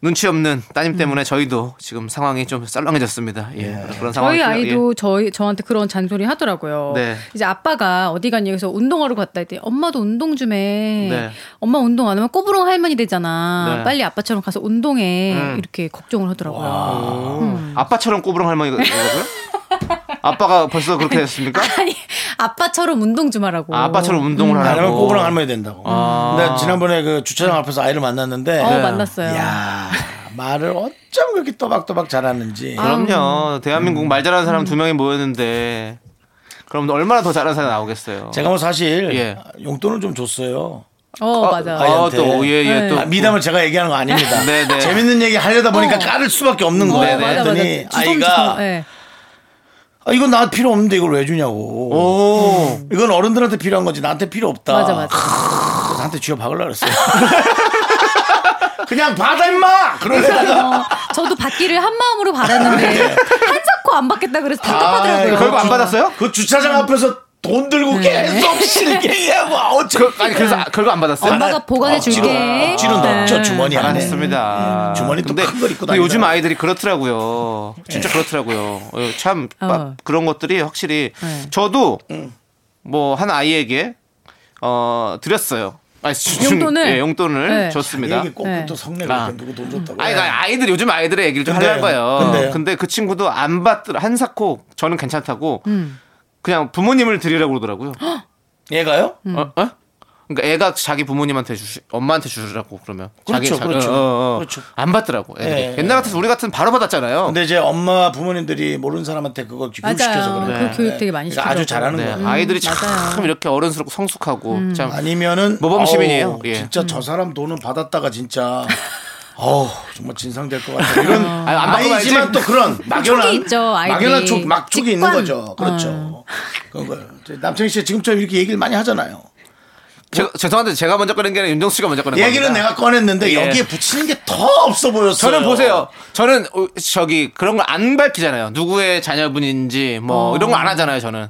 눈치 없는 따님 때문에 저희도 지금 상황이 좀 썰렁해졌습니다. 예. 그런 상황이 저희 아이도 저희 저한테 그런 잔소리 하더라고요. 네. 이제 아빠가 어디 갔니 그래서 운동하러 갔다 했더니 엄마도 운동 좀 해. 네. 엄마 운동 안 하면 꼬부랑 할머니 되잖아. 네. 빨리 아빠처럼 가서 운동해. 음. 이렇게 걱정을 하더라고요. 음. 아빠처럼 꼬부랑 할머니가 되고요? 아빠가 벌써 그렇게 됐습니까? 아니 아빠처럼 운동 좀 하라고. 아, 아빠처럼 운동을 하라고. 아니면 꼬부랑 할머니 된다고. 아. 근데 지난번에 그 주차장 앞에서 아이를 만났는데 어 만났어요. 야 말을 어쩜 그렇게 또박또박 잘하는지. 그럼요. 대한민국 말 잘하는 사람 두 명이 모였는데 그럼 얼마나 더 잘하는 사람이 나오겠어요. 제가 뭐 사실 예. 용돈을 좀 줬어요. 어 맞아. 아, 아이한테. 또, 예, 예, 네. 또. 아, 미담을 제가 얘기하는 거 아닙니다. 네, 네. 재밌는 얘기 하려다 보니까 어. 깔을 수밖에 없는 어, 거예요. 맞아 맞아. 그랬더니 주섬 아이가. 예. 아, 이건 나 필요 없는데 이걸 왜 주냐고. 오. 이건 어른들한테 필요한 거지 나한테 필요 없다. 맞아 맞아. 나한테 쥐어 박으려 그랬어요. 그냥 받아 임마. 어, 저도 받기를 한 마음으로 바랐는데 한사코 안 받겠다 그래서 답답하더라고요. 결국 안 받았어요? 그 주차장 앞에서 돈 들고 계속 실게하고 어째 그, 아니 그래서 아, 결국 안 받았어요? 엄마가 보관해 줄게. 억지로 넣었죠 네. 주머니 안에. 알았습니다. 주머니 또 근데, 큰걸 입고 근데 요즘. 아이들이 그렇더라고요. 진짜 그렇더라고요. 어, 참 어. 막 그런 것들이 확실히 네. 저도 뭐 한 아이에게 어 드렸어요. 아니, 주- 용돈을? 예, 용돈을 네. 줬습니다. 얘기 꼭부터 네. 성내가 아. 아. 누구 돈 줬다고. 아니, 그러니까 아이들 요즘 아이들의 얘기를 좀. 하려는 거예요. 근데요. 근데 그 친구도 안 받더라. 한사코 저는 괜찮다고 음. 그냥 부모님을 드리라고 그러더라고요. 얘가요? 어? 어? 그러니까 애가 자기 부모님한테 주시, 엄마한테 주라고 그러면. 그렇죠, 자기, 그렇죠. 어, 어, 어. 그렇죠. 안 받더라고. 애들이. 예. 옛날 같아서 우리 같은 바로 받았잖아요. 근데 이제 엄마 부모님들이 모르는 사람한테 그거 교육시켜서. 그래요. 그 교육 되게 많이 그러니까 아주. 잘하는 네, 거예요. 아이들이 참 맞아요. 이렇게 어른스럽고 성숙하고 참 아니면은 모범 시민이에요. 어우, 예. 진짜 저 사람 돈은 받았다가 진짜 어우 정말 진상될 것 같아. 이런 아니, 안 받고 아이지만. 또 그런 막연한 있죠. 막연한 촉, 막촉이 있는. 거죠. 그렇죠. 그런 거예요. 이제 남창희 씨 지금처럼 이렇게 얘기를 많이 하잖아요. 제, 죄송한데 제가 먼저 꺼낸 게 아니라 윤정수 씨가 먼저 꺼낸 얘기는 겁니다. 내가 꺼냈는데 예. 여기에 붙이는 게 더 없어 보였어요. 저는 보세요. 저는 어, 저기 그런 걸 안 밝히잖아요. 누구의 자녀분인지 뭐 이런 거 안 하잖아요. 저는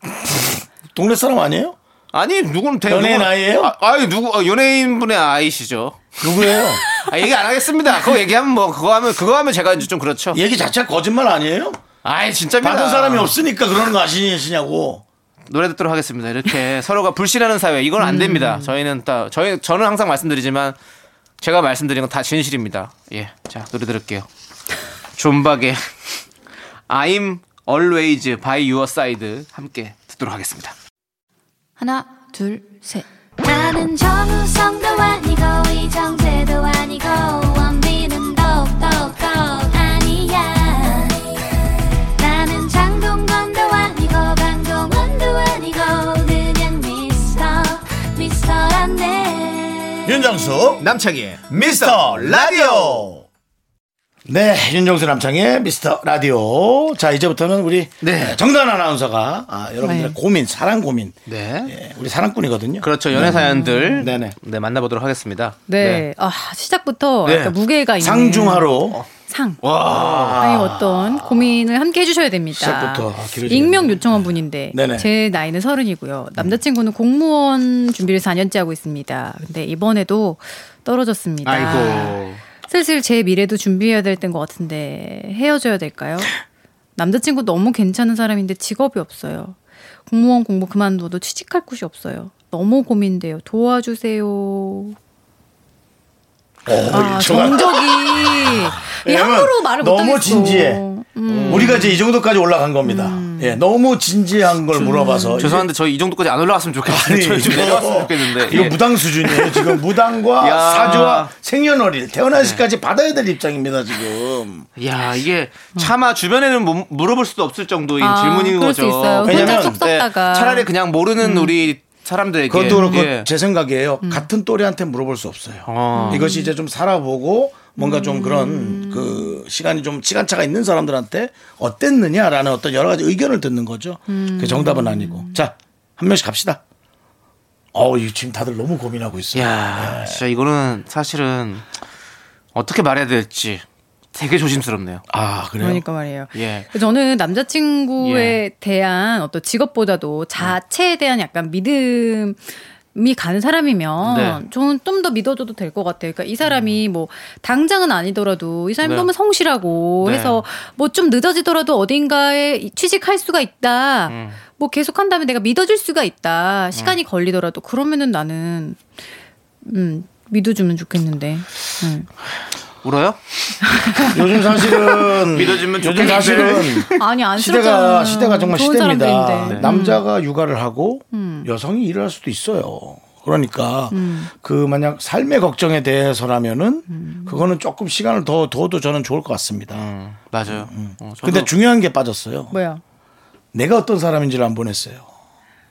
동네 사람 아니에요? 아니 누구는 대 연예인 아이예요? 아, 아니 누구 어, 연예인 분의 아이시죠. 누구예요? 아, 얘기 안 하겠습니다. 그거 얘기하면 뭐 그거 하면 그거 하면 제가 이제 좀 그렇죠. 얘기 자체가 거짓말 아니에요? 아이 진짜입니다. 받은 사람이 없으니까 그러는 거 아시냐고. 노래 듣도록 하겠습니다. 이렇게 서로가 불신하는 사회 이건 안 됩니다. 저희는 딱 저희 저는 항상 말씀드리지만 제가 말씀드린 건 다 진실입니다. 예, 자 노래 들을게요. 존박의 I'm always by your side 함께 듣도록 하겠습니다. 하나, 둘, 셋. 나는 정우성도 아니고 이정재도 아니고 윤정수 남창희 미스터 라디오. 네, 윤정수 남창의 미스터 라디오. 자, 이제부터는 우리 네. 정단 아나운서가 아, 여러분들의 네. 고민, 사랑 고민. 네. 예, 우리 사랑꾼이거든요. 그렇죠 연애 사연들 네네. 네 만나보도록 하겠습니다. 네. 아, 시작부터 네. 약간 무게가 있는 상중하로 상. 와. 아니 어떤 고민을 함께 해주셔야 됩니다. 시작부터 아, 길어지겠네. 익명 요청한 분인데 네네. 제 나이는 서른이고요. 남자친구는 공무원 준비를 4년째 하고 있습니다. 근데 이번에도 떨어졌습니다. 아이고. 슬슬 제 미래도 준비해야 될 때인 것 같은데 헤어져야 될까요? 남자친구 너무 괜찮은 사람인데 직업이 없어요. 공무원 공부 그만둬도 취직할 곳이 없어요. 너무 고민돼요. 도와주세요. 아, 정적이 함부로 말을 너무 못하겠어. 진지해. 음. 우리가 이제 이 정도까지 올라간 겁니다. 예, 너무 진지한 걸 물어봐서 죄송한데 저희 이 정도까지 안 올라갔으면 좋겠어요. 아니, 저희 좀 내려왔으면 좋겠는데. 이거 예. 무당 수준이에요. 지금 무당과 야. 네. 사주와 생년월일 태어난 시까지 받아야 될 입장입니다 지금. 야 이게 차마 주변에는 뭐 물어볼 수도 없을 정도인 아, 질문인 그럴 거죠. 수 있어요. 혼자 왜냐면. 네, 차라리 그냥 모르는 우리 사람들에게 그것도 그렇고 예. 제 생각이에요. 같은 또래한테 물어볼 수 없어요. 어. 이것이 이제 좀 살아보고 뭔가 좀 그런 그 시간이 좀 시간차가 있는 사람들한테 어땠느냐라는 어떤 여러 가지 의견을 듣는 거죠. 그 정답은 아니고. 자, 한 명씩 갑시다. 어, 이 지금 다들 너무 고민하고 있어요. 야 진짜 이거는 사실은 어떻게 말해야 될지 되게 조심스럽네요. 아, 그래요? 그러니까 말이에요. 예. 저는 남자친구에 예. 대한 어떤 직업보다도 자체에 대한 약간 믿음 이 가는 사람이면 네. 저는 좀 더 믿어줘도 될 것 같아요. 그러니까 이 사람이 뭐 당장은 아니더라도 이 사람이 네. 너무 성실하고 네. 해서 뭐 좀 늦어지더라도 어딘가에 취직할 수가 있다. 음. 뭐 계속 한다면 내가 믿어줄 수가 있다. 시간이 걸리더라도 그러면은 나는 음 믿어주면 좋겠는데. 음. 울어요? 요즘 사실은 믿어주면 요즘. 사실은 아니 시대가 안쓰럽잖아. 시대가 정말 좋은 시대입니다. 사람들인데. 음. 남자가 육아를 하고 여성이 일을 할 수도 있어요. 그러니까 음. 그 만약 삶의 걱정에 대해서라면은 그거는 조금 시간을 더 둬도 저는 좋을 것 같습니다. 음, 맞아요. 어, 저도- 근데 중요한 게 빠졌어요. 뭐야? 내가 어떤 사람인지를 안 보냈어요.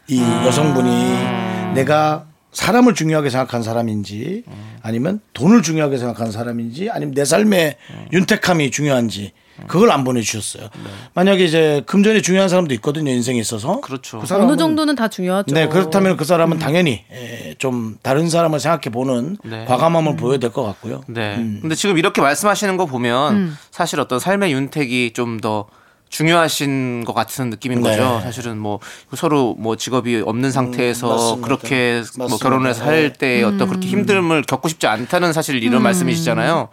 이 아. 여성분이 내가 사람을 중요하게 생각한 사람인지 아니면 돈을 중요하게 생각한 사람인지 아니면 내 삶의 윤택함이 중요한지 그걸 안 보내주셨어요. 만약에 이제 금전이 중요한 사람도 있거든요 인생에 있어서 그렇죠. 그 사람은- 어느 정도는 다 중요하죠. 네 그렇다면 그 사람은 당연히 에, 좀 다른 사람을 생각해 보는 네. 과감함을 보여야 될 것 같고요. 네. 음. 근데 지금 이렇게 말씀하시는 거 보면 음. 사실 어떤 삶의 윤택이 좀더 중요하신 것 같은 느낌인 네. 거죠. 사실은 뭐 서로 뭐 직업이 없는 상태에서 음. 그렇게 뭐 맞습니다. 결혼해서 할때 어떤 그렇게 힘듦을 겪고 싶지 않다는 사실 이런 말씀이시잖아요.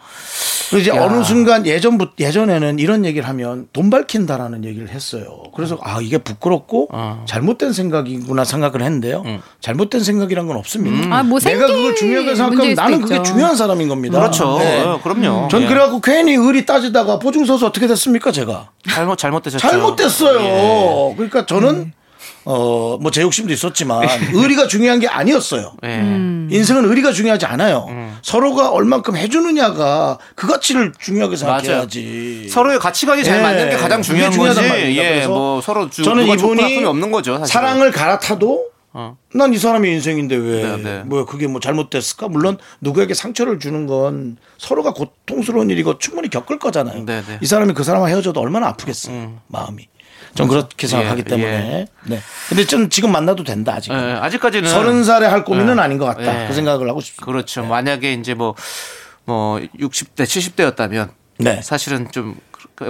그리고 이제 야. 어느 순간 예전부터 예전에는 이런 얘기를 하면 돈 밝힌다라는 얘기를 했어요. 그래서 아 이게 부끄럽고 어. 잘못된 생각이구나 생각을 했는데요. 잘못된 생각이란 건 없습니다. 아, 뭐 내가 그걸 중요하게 생각하면 나는 그게 있죠. 중요한 사람인 겁니다. 그렇죠. 네. 어, 그럼요. 전 예. 그래갖고 괜히 의리 따지다가 보증 서서 어떻게 됐습니까 제가 잘못 잘못되셨죠. 잘못됐어요. 예. 그러니까 저는 어뭐 제 욕심도 있었지만 의리가 중요한 게 아니었어요. 예. 음. 인생은 의리가 중요하지 않아요. 서로가 얼만큼 해주느냐가 그 가치를 중요하게 생각해야지. 서로의 가치관이 잘 예, 맞는 게 가장 중요한 거지. 예, 그래서 뭐 서로 주, 저는 이분이 없는 거죠. 사실은. 사랑을 갈아타도 어. 난이 사람의 인생인데 왜, 네, 네. 뭐 그게 뭐 잘못됐을까? 물론 누구에게 상처를 주는 건 서로가 고통스러운 일이고 충분히 겪을 거잖아요. 네, 네. 이 사람이 그 사람과 헤어져도 얼마나 아프겠어요, 마음이. 전 그렇게 생각하기 예, 때문에. 네. 근데 전 지금 만나도 된다 아직. 예, 아직까지는 서른 살에 할 고민은 예. 아닌 것 같다. 예. 그 생각을 하고 싶습니다. 그렇죠. 만약에 이제 뭐, 뭐 60대, 70대였다면 네. 사실은 좀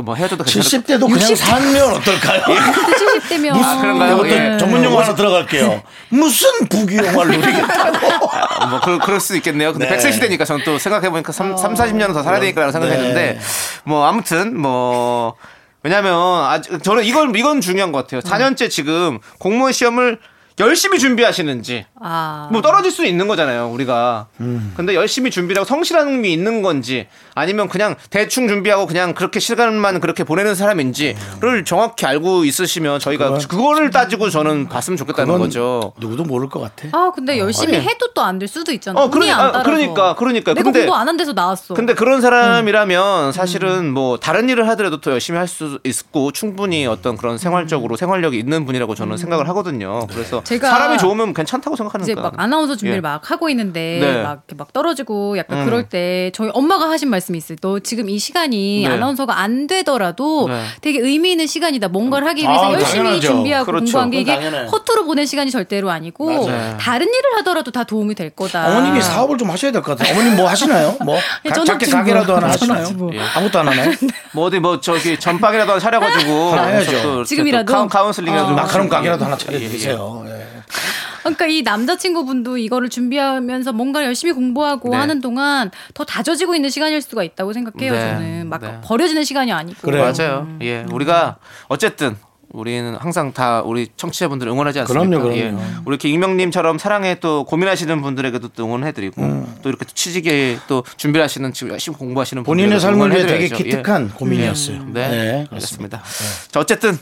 뭐 헤어져도 괜찮을 70대도 그냥 60 살면 어떨까요? 그때 70대면 아, 그런가요? 예. 전문 용어 하나 들어갈게요. 무슨 부귀 영화를 누리겠다고. 아, 뭐 그, 그럴 수 있겠네요. 근데 네. 100세 시대니까 저는 또 생각해 보니까 3, 3, 40년은 더 살아야 되니까라고 생각했는데 네. 뭐 아무튼 뭐 왜냐면 아직 저는 이건 이건 중요한 것 같아요. 4년째 지금 공무원 시험을 열심히 준비하시는지 아. 뭐 떨어질 수 있는 거잖아요, 우리가. 음. 근데 열심히 준비하고 성실한 게 있는 건지 아니면 그냥 대충 준비하고 그냥 그렇게 시간만 그렇게 보내는 사람인지를 정확히 알고 있으시면 저희가 그건- 그거를 따지고 저는 봤으면 좋겠다는 거죠. 누구도 모를 것 같아. 아 근데 열심히 아니. 해도 또 안 될 수도 있잖아. 어, 그러니- 안 아. 그러니까, 그러니까. 내가 근데- 공부 안 한 데서 나왔어. 근데 그런 사람이라면 사실은 뭐 다른 일을 하더라도 더 열심히 할 수 있고 충분히 어떤 그런 생활적으로 생활력이 있는 분이라고 저는 생각을 하거든요. 그래서 제가 사람이 좋으면 괜찮다고 생각하니까. 이제 막 아나운서 준비를 예. 막 하고 있는데 네. 막 이렇게 막 떨어지고 약간 음. 그럴 때 저희 엄마가 하신 말씀이 있어요. 너 지금 이 시간이 네. 아나운서가 안 되더라도 네. 되게 의미 있는 시간이다. 뭔가를 하기 위해서 아, 열심히 당연하죠. 준비하고 그렇죠. 공부한 게 이게 그건 당연해요. 허투루 보낸 시간이 절대로 아니고 맞아요. 다른 일을 하더라도 다 도움이 될 거다. 어머님이 사업을 좀 하셔야 될 것 같아요. 어머님 뭐 하시나요? 뭐 예, 가- 작게 지금 가게라도 뭐- 하나 하시나요? 뭐. 예. 아무것도 안 하나요? 뭐 어디 뭐 저기 전빵이라도 하나 차려가지고 하나 해야죠. 또 이렇게 지금이라도? 또 카운, 카운슬링이라도 어. 좀 마카롱. 가게라도 하나 예, 차려주세요. 예. 그러니까 이 남자친구분도 이거를 준비하면서 뭔가 열심히 공부하고 네. 하는 동안 더 다져지고 있는 시간일 수가 있다고 생각해요. 네. 저는 막 네. 버려지는 시간이 아니고. 그래요. 맞아요. 예, 우리가 어쨌든 우리는 항상 다 우리 청취자분들 응원하지 않습니까? 그럼요, 그럼요. 예. 우리 이렇게 익명님처럼 사랑에 또 고민하시는 분들에게도 또 응원해드리고 음. 또 이렇게 또 취직에 또 준비를 하시는 지금 열심히 공부하시는 본인의 삶을 위해 되게. 예. 기특한 고민이었어요. 네, 네, 그렇습니다. 자, 어쨌든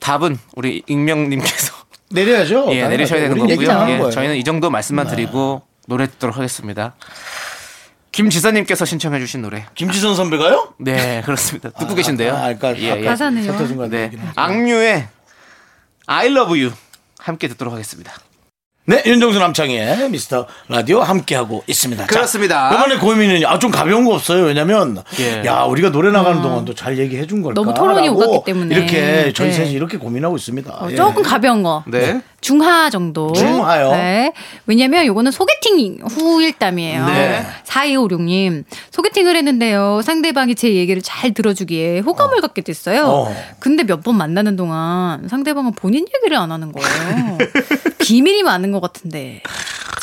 답은 우리 익명님께서 내려야죠. 예, 내리셔야 되는 거고요. 예. 네. 저희는 이 정도 말씀만 드리고 노래 듣도록 하겠습니다. 김지선님께서 신청해 주신 노래. 김지선 선배가요? 네, 그렇습니다. 듣고 계신데요. 아, 그러니까 예, 예. 가사네요. 네. 악뮤의 I Love You 함께 듣도록 하겠습니다. 네, 윤정수 남창의 미스터 라디오 함께하고 있습니다. 그렇습니다. 자, 이번에 고민은 아, 좀 가벼운 거 없어요. 왜냐면, 예. 야, 우리가 노래 나가는 동안도 잘 얘기해 준 걸까? 아. 너무 토론이 오갔기 때문에. 이렇게 저희 네. 셋이 이렇게 고민하고 있습니다. 어, 예. 조금 가벼운 거. 네. 중하 정도. 중하요? 네. 왜냐면 요거는 소개팅 후일담이에요. 네. 4256님. 소개팅을 했는데요. 상대방이 제 얘기를 잘 들어주기에 호감을 갖게 됐어요. 어. 근데 몇 번 만나는 동안 상대방은 본인 얘기를 안 하는 거예요. 비밀이 많은 것 같은데.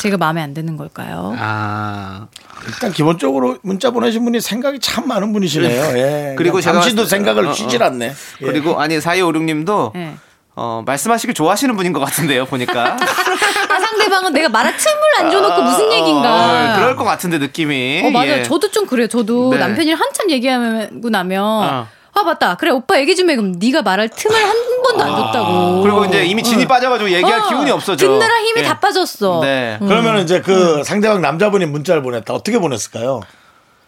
제가 마음에 안 드는 걸까요? 아, 일단 기본적으로 문자 보내신 분이 생각이 참 많은 분이시네요. 예. 그리고 잠시도 때- 생각을 어, 어. 쉬질 않네. 예. 그리고 아니 4256님도 네. 어, 말씀하시길 좋아하시는 분인 것 같은데요, 보니까. 아, 상대방은 내가 말할 틈을 안 줘놓고 무슨 얘기인가. 어, 그럴 것 같은데 느낌이. 어, 맞아요. 예. 저도 좀 그래요. 저도 네. 남편이랑 한참 얘기하고 나면 어. 아 맞다. 그래 오빠 얘기 좀 해. 그럼 네가 말할 틈을 한 번도 안 줬다고. 그리고 이제 이미 진이 어. 빠져가지고 얘기할 어, 기운이 없어져. 듣느라 힘이 예. 다 빠졌어. 네. 그러면 이제 그 상대방 남자분이 문자를 보냈다. 어떻게 보냈을까요?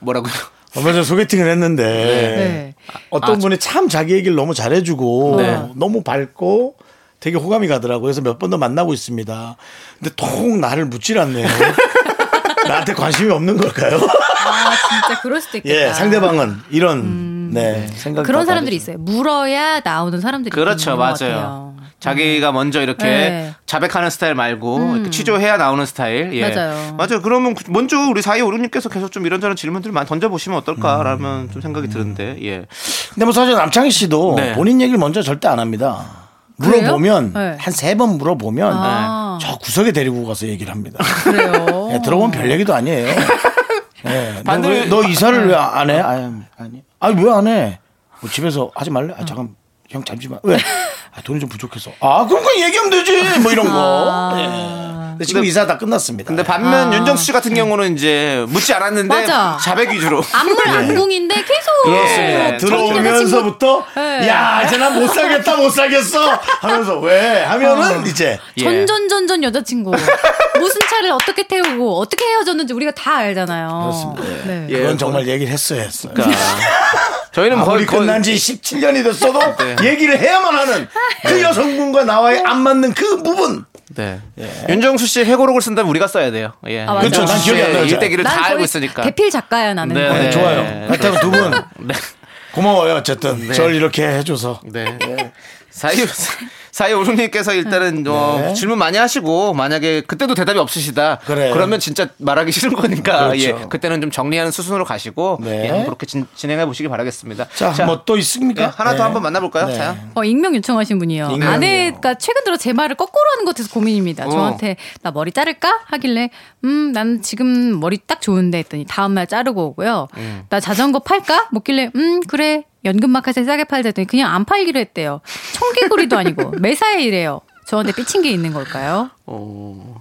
뭐라고요? 얼마 전에 소개팅을 했는데 네. 어떤 아, 분이 참 자기 얘기를 너무 잘해주고 네. 너무 밝고 되게 호감이 가더라고요. 그래서 몇 번 더 만나고 있습니다. 근데 통 나를 묻질 않네요. 나한테 관심이 없는 걸까요? 아 진짜 그럴 수도 있겠다. 예, 상대방은 이런 네 생각 그런 사람들이 있어요. 물어야 나오는 사람들이 그렇죠, 맞아요. 같아요. 자기가 먼저 이렇게 네. 자백하는 스타일 말고 이렇게 취조해야 나오는 스타일. 예. 맞아요. 맞아요. 그러면 먼저 우리 사이 오르님께서 계속 좀 이런저런 질문들을 많이 던져보시면 어떨까라는 좀 생각이 드는데, 예. 근데 뭐 사실 남창희 씨도 네. 본인 얘기를 먼저 절대 안 합니다. 물어보면 네. 한세 번 물어보면 아. 저 구석에 데리고 가서 얘기를 합니다. 그래요. 예, 들어보면 별 얘기도 아니에요. 예, 너, 반대로- 왜- 너 이사를 왜 안 해? 아니, 아니. 아니, 왜 안 해? 뭐 집에서 하지 말래? 아, 잠깐. 형 잠시만. 왜? 아, 돈이 좀 부족해서. 아, 그런 거 얘기하면 되지. 뭐 이런 거. 예. 근데 지금 근데- 이사 다 끝났습니다. 근데 반면 윤정수 씨 같은 경우는 이제 묻지 않았는데 맞아. 자백 위주로. 안물 안궁인데 계속 그렇습니다. 예. 들어오면서부터 네. 야 이제 난 못 살겠다 못 살겠어 하면서 왜 하면은 이제 예. 전전전전 여자친구 무슨 차를 어떻게 태우고 어떻게 헤어졌는지 우리가 다 알잖아요. 그렇습니다. 네. 예. 그건 정말 얘기를 했어야 했어요. 그러니까 저희는 거의, 거의 끝난 지 17년이 됐어도 네. 얘기를 해야만 하는 그 여성분과 나와의 안 맞는 그 부분. 네. 윤정수 씨 회고록을 쓴다면 우리가 써야 돼요. 예. 아. 그렇죠. 난 기억이 안 나요. 일대기를 다난 알고 있으니까. 대필 작가야 나는. 네. 거의. 네, 좋아요. 네. 하여튼 두분 네. 고마워요. 어쨌든 절 이렇게 해줘서. 네. 사이 사이 오름님께서 일단은 어, 네. 질문 많이 하시고 만약에 그때도 대답이 없으시다. 그래. 그러면 진짜 말하기 싫은 거니까 그렇죠. 예. 그때는 좀 정리하는 수순으로 가시고 네. 예, 그렇게 진, 진행해 보시기 바라겠습니다. 자, 뭐또 있습니까? 예, 하나 더 네. 한번 만나볼까요? 네. 자, 어, 익명 요청하신 분이요. 익명이요. 아내가 최근 들어 제 말을 거꾸로 하는 것 같아서 고민입니다. 어. 저한테 나 머리 자를까? 하길래 음, 난 지금 머리 딱 좋은데 했더니 다음 날 자르고 오고요. 음. 나 자전거 팔까? 먹길래 음, 그래. 연금 마켓에 싸게 팔자 했더니 그냥 안 팔기로 했대요. 청개구리도 아니고 매사에 이래요. 저한테 삐친 게 있는 걸까요? 어,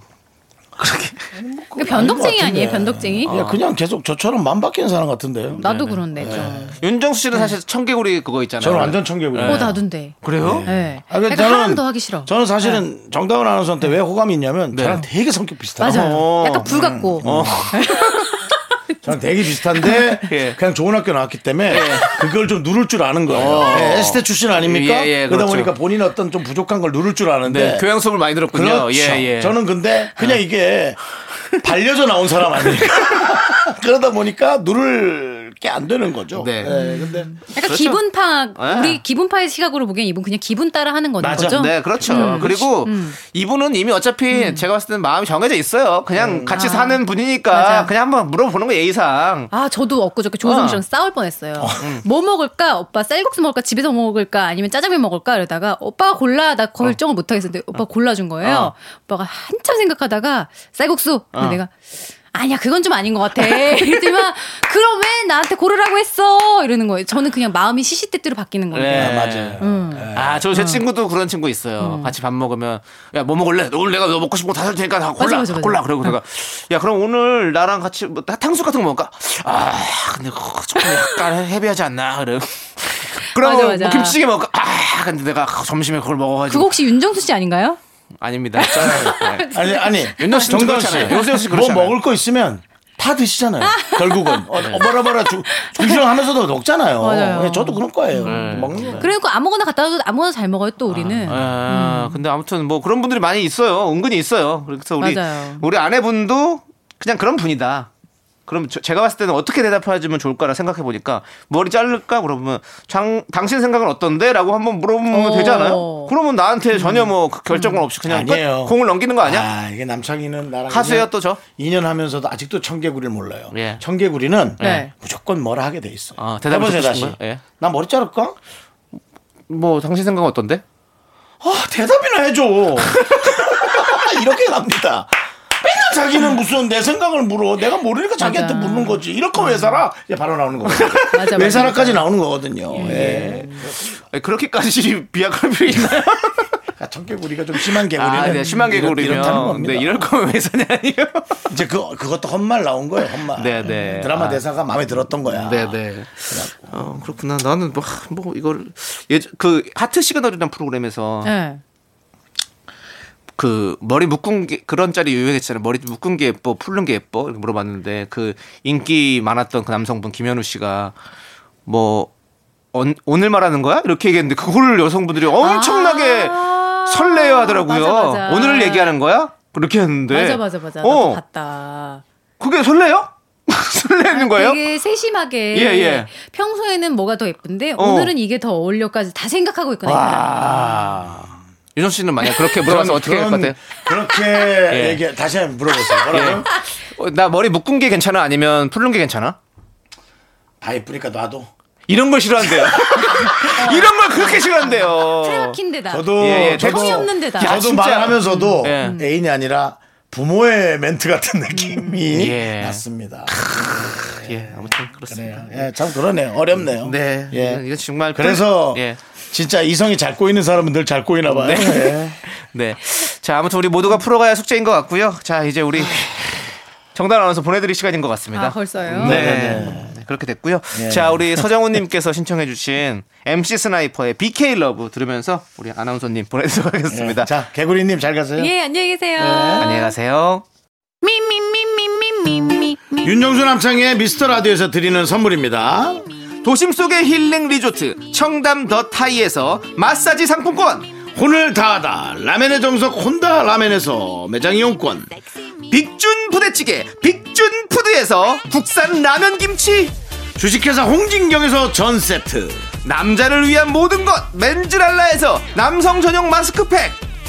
그 변덕쟁이 아닌 것 아니에요? 변덕쟁이? 예, 그냥 계속 저처럼 맘 바뀌는 사람 같은데요. 나도 그런데 좀. 윤정수 씨는 사실 청개구리 그거 있잖아요. 저는 완전 청개구리예요. 어, 나둔데. 그래요? 네. 아, 그 그러니까 하나는 더 하기 싫어. 저는 사실은 정다은 아나운서한테 왜 호감이 있냐면 네. 저랑 되게 성격 비슷해요. 맞아요. 어. 약간 불 같고. 저랑 되게 비슷한데 예. 그냥 좋은 학교 나왔기 때문에 그걸 좀 누를 줄 아는 거예요. 예, 에스테 출신 아닙니까? 예, 예, 그러다 그렇죠. 보니까 본인 어떤 좀 부족한 걸 누를 줄 아는데 네, 교양 수업을 많이 들었군요. 그렇죠. 예, 예. 저는 근데 그냥 이게 발려져 나온 사람 아닙니까? 그러다 보니까 누를 게안 되는 거죠. 네. 근데 약간 그렇죠. 기분 파 네. 우리 기분 파의 시각으로 보기엔 이분 그냥 기분 따라 하는 거는 맞아. 거죠? 네, 그렇죠. 음. 그리고 이분은 이미 어차피 제가 봤을 때는 마음이 정해져 있어요. 그냥 같이 아. 사는 분이니까 맞아. 그냥 한번 물어보는 거 예의상. 아 저도 엊그저께 조성 어. 씨랑 싸울 뻔했어요. 뭐 먹을까? 오빠 쌀국수 먹을까? 집에서 먹을까? 아니면 짜장면 먹을까? 이러다가 오빠가 골라 나 결정을 못 하겠었는데 오빠 가 골라준 거예요. 어. 오빠가 한참 생각하다가 쌀국수. 근데 내가 아니야 그건 좀 아닌 것 같아. 이랬더니만 그럼 왜 나한테 고르라고 했어? 이러는 거예요. 저는 그냥 마음이 시시때때로 바뀌는 건데. 네. 아, 맞아요. 음. 아, 저 제 친구도 그런 친구 있어요. 같이 밥 먹으면 야, 뭐 먹을래? 오늘 내가 너 먹고 싶은 거다살 테니까 다 골라. 맞아, 맞아, 다 맞아. 골라. 그러고 내가 야, 그럼 오늘 나랑 같이 뭐 탕수육 같은 거 먹을까? 아, 근데 그거 좀 약간 헤비하지 않나? 그래. 그럼 맞아, 뭐 맞아. 김치찌개 먹을까? 아, 근데 내가 점심에 그걸 먹어가지고 그거 혹시 윤정수 씨 아닌가요? 아닙니다. 네. 아니 아니 윤정 씨는 정다은 씨. 요새 씨뭐 않아요. 먹을 거 있으면 다 드시잖아요. 결국은 어, 어버라버라 중시하면서도 먹잖아요. 맞아요. 예, 저도 그럴 거예요. 네. 먹는 거예요. 그리고 아무거나 갖다 놔도 아무거나 잘 먹어요 또 우리는. 아, 근데 아무튼 뭐 그런 분들이 많이 있어요. 은근히 있어요. 그래서 우리 맞아요. 우리 아내분도 그냥 그런 분이다. 그럼 저- 제가 봤을 때는 어떻게 대답해주면 좋을까라 생각해 보니까 머리 자를까 그러면 장, 당신 생각은 어떤데?라고 한번 물어보면 어. 되지 않아요? 그러면 나한테 전혀 뭐그 결정권 없이 그냥 끝? 아니에요. 공을 넘기는 거 아니야? 아, 이게 남창이는 나랑 2년, 또 저? 2년 하면서도 아직도 청개구리를 몰라요. 예. 청개구리는 네. 무조건 뭐라 하게 돼 있어요. 아, 듣고 다시. 예. 나 머리 자를까? 뭐 당신 생각은 어떤데? 아, 대답이나 해줘. 이렇게 갑니다. 자기는 무슨 내 생각을 물어. 내가 모르니까 자기한테 맞아. 묻는 거지. 이럴 거면 왜 살아? 이제 바로 나오는 거거든요. 맞아, 왜 맞아, 살아까지 나오는 거거든요. 예. 아니, 그렇게까지 비약할 필요 있나요? 아, 청개구리가 좀 심한 개구리는 아, 네, 심한 이렇- 이렇다는 개구리면 겁니다. 네, 이럴 거면 왜 사냐 아니에요? 이제 그 그것도 헛말 나온 거예요. 헛말. 네, 네. 드라마 아. 대사가 마음에 들었던 거야. 네 네. 어, 그렇구나. 나는 뭐, 하, 뭐 이걸 예, 그 하트 시그널이라는 프로그램에서 네. 그 머리 묶은 게 그런 짤이 유행했잖아요. 머리 묶은 게 예뻐, 풀른 게 예뻐 이렇게 물어봤는데 그 인기 많았던 그 남성분 김현우 씨가 뭐 언- 오늘 말하는 거야? 이렇게 얘기했는데 그거를 여성분들이 엄청나게 아. 설레어 하더라고요. 맞아, 맞아. 오늘을 얘기하는 거야? 그렇게 했는데 맞아 맞아 맞아. 어, 봤다. 그게 설레요? 설레는 거예요? 되게 세심하게. 예, 예. 평소에는 뭐가 더 예쁜데 어. 오늘은 이게 더 어울려까지 다 생각하고. 이 유정 씨는 만약 그렇게 물어봐서 어떻게 할 것 같아요? 그렇게 예. 얘기 다시 한번 물어보세요. 뭐라고요? 어, 나 머리 묶은 게 괜찮아? 아니면 풀른 게 괜찮아? 다 예쁘니까 놔도. 이런 걸 싫어한대요. 이런 걸 그렇게 싫어한대요. 틀막힌 데다. 저도 예, 예, 저도 정이 없는 데다. 야, 저도 진짜. 말하면서도 예. 애인이 아니라 부모의 멘트 같은 느낌이 예. 났습니다. 예, 아무튼 그렇습니다. 그래요. 예, 참 그러네요. 어렵네요. 네, 예. 이거 정말 그래서 예, 진짜 이성이 잘 꼬이는 사람은 늘 잘 꼬이나 봐요. 예. 네. 자, 아무튼 우리 모두가 풀어가야 숙제인 것 같고요. 자, 이제 우리 정다은 아나운서 보내드릴 시간인 것 같습니다. 아 벌써요. 네. 네. 네, 그렇게 됐고요. 예. 자, 우리 서정훈님께서 신청해주신 MC 스나이퍼의 BK Love 들으면서 우리 아나운서님 보내드리도록 하겠습니다. 예. 자, 개구리님 잘 가세요. 예 안녕히 계세요. 안녕히 가세요. 윤정수 남창희의 미스터 라디오에서 드리는 선물입니다. 도심 속의 힐링 리조트 청담 더 타이에서 마사지 상품권. 혼을 다하다. 라멘의 정석 혼다 라멘에서 매장 이용권. 빅준 부대찌개 빅준 푸드에서 국산 라면 김치. 주식회사 홍진경에서 전 세트. 남자를 위한 모든 것 맨즈랄라에서 남성 전용 마스크팩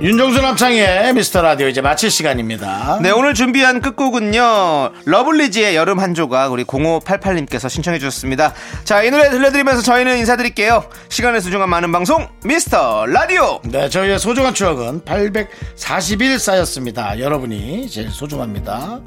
윤정수 남창의 미스터 라디오 이제 마칠 시간입니다. 네 오늘 준비한 끝곡은요. 러블리즈의 여름 한 조각 우리 0588님께서 신청해 주셨습니다. 자 이 노래 들려드리면서 저희는 인사드릴게요. 시간의 소중한 많은 방송 미스터 라디오! 네, 저희의 소중한 추억은 841 쌓였습니다. 여러분이 제일 소중합니다.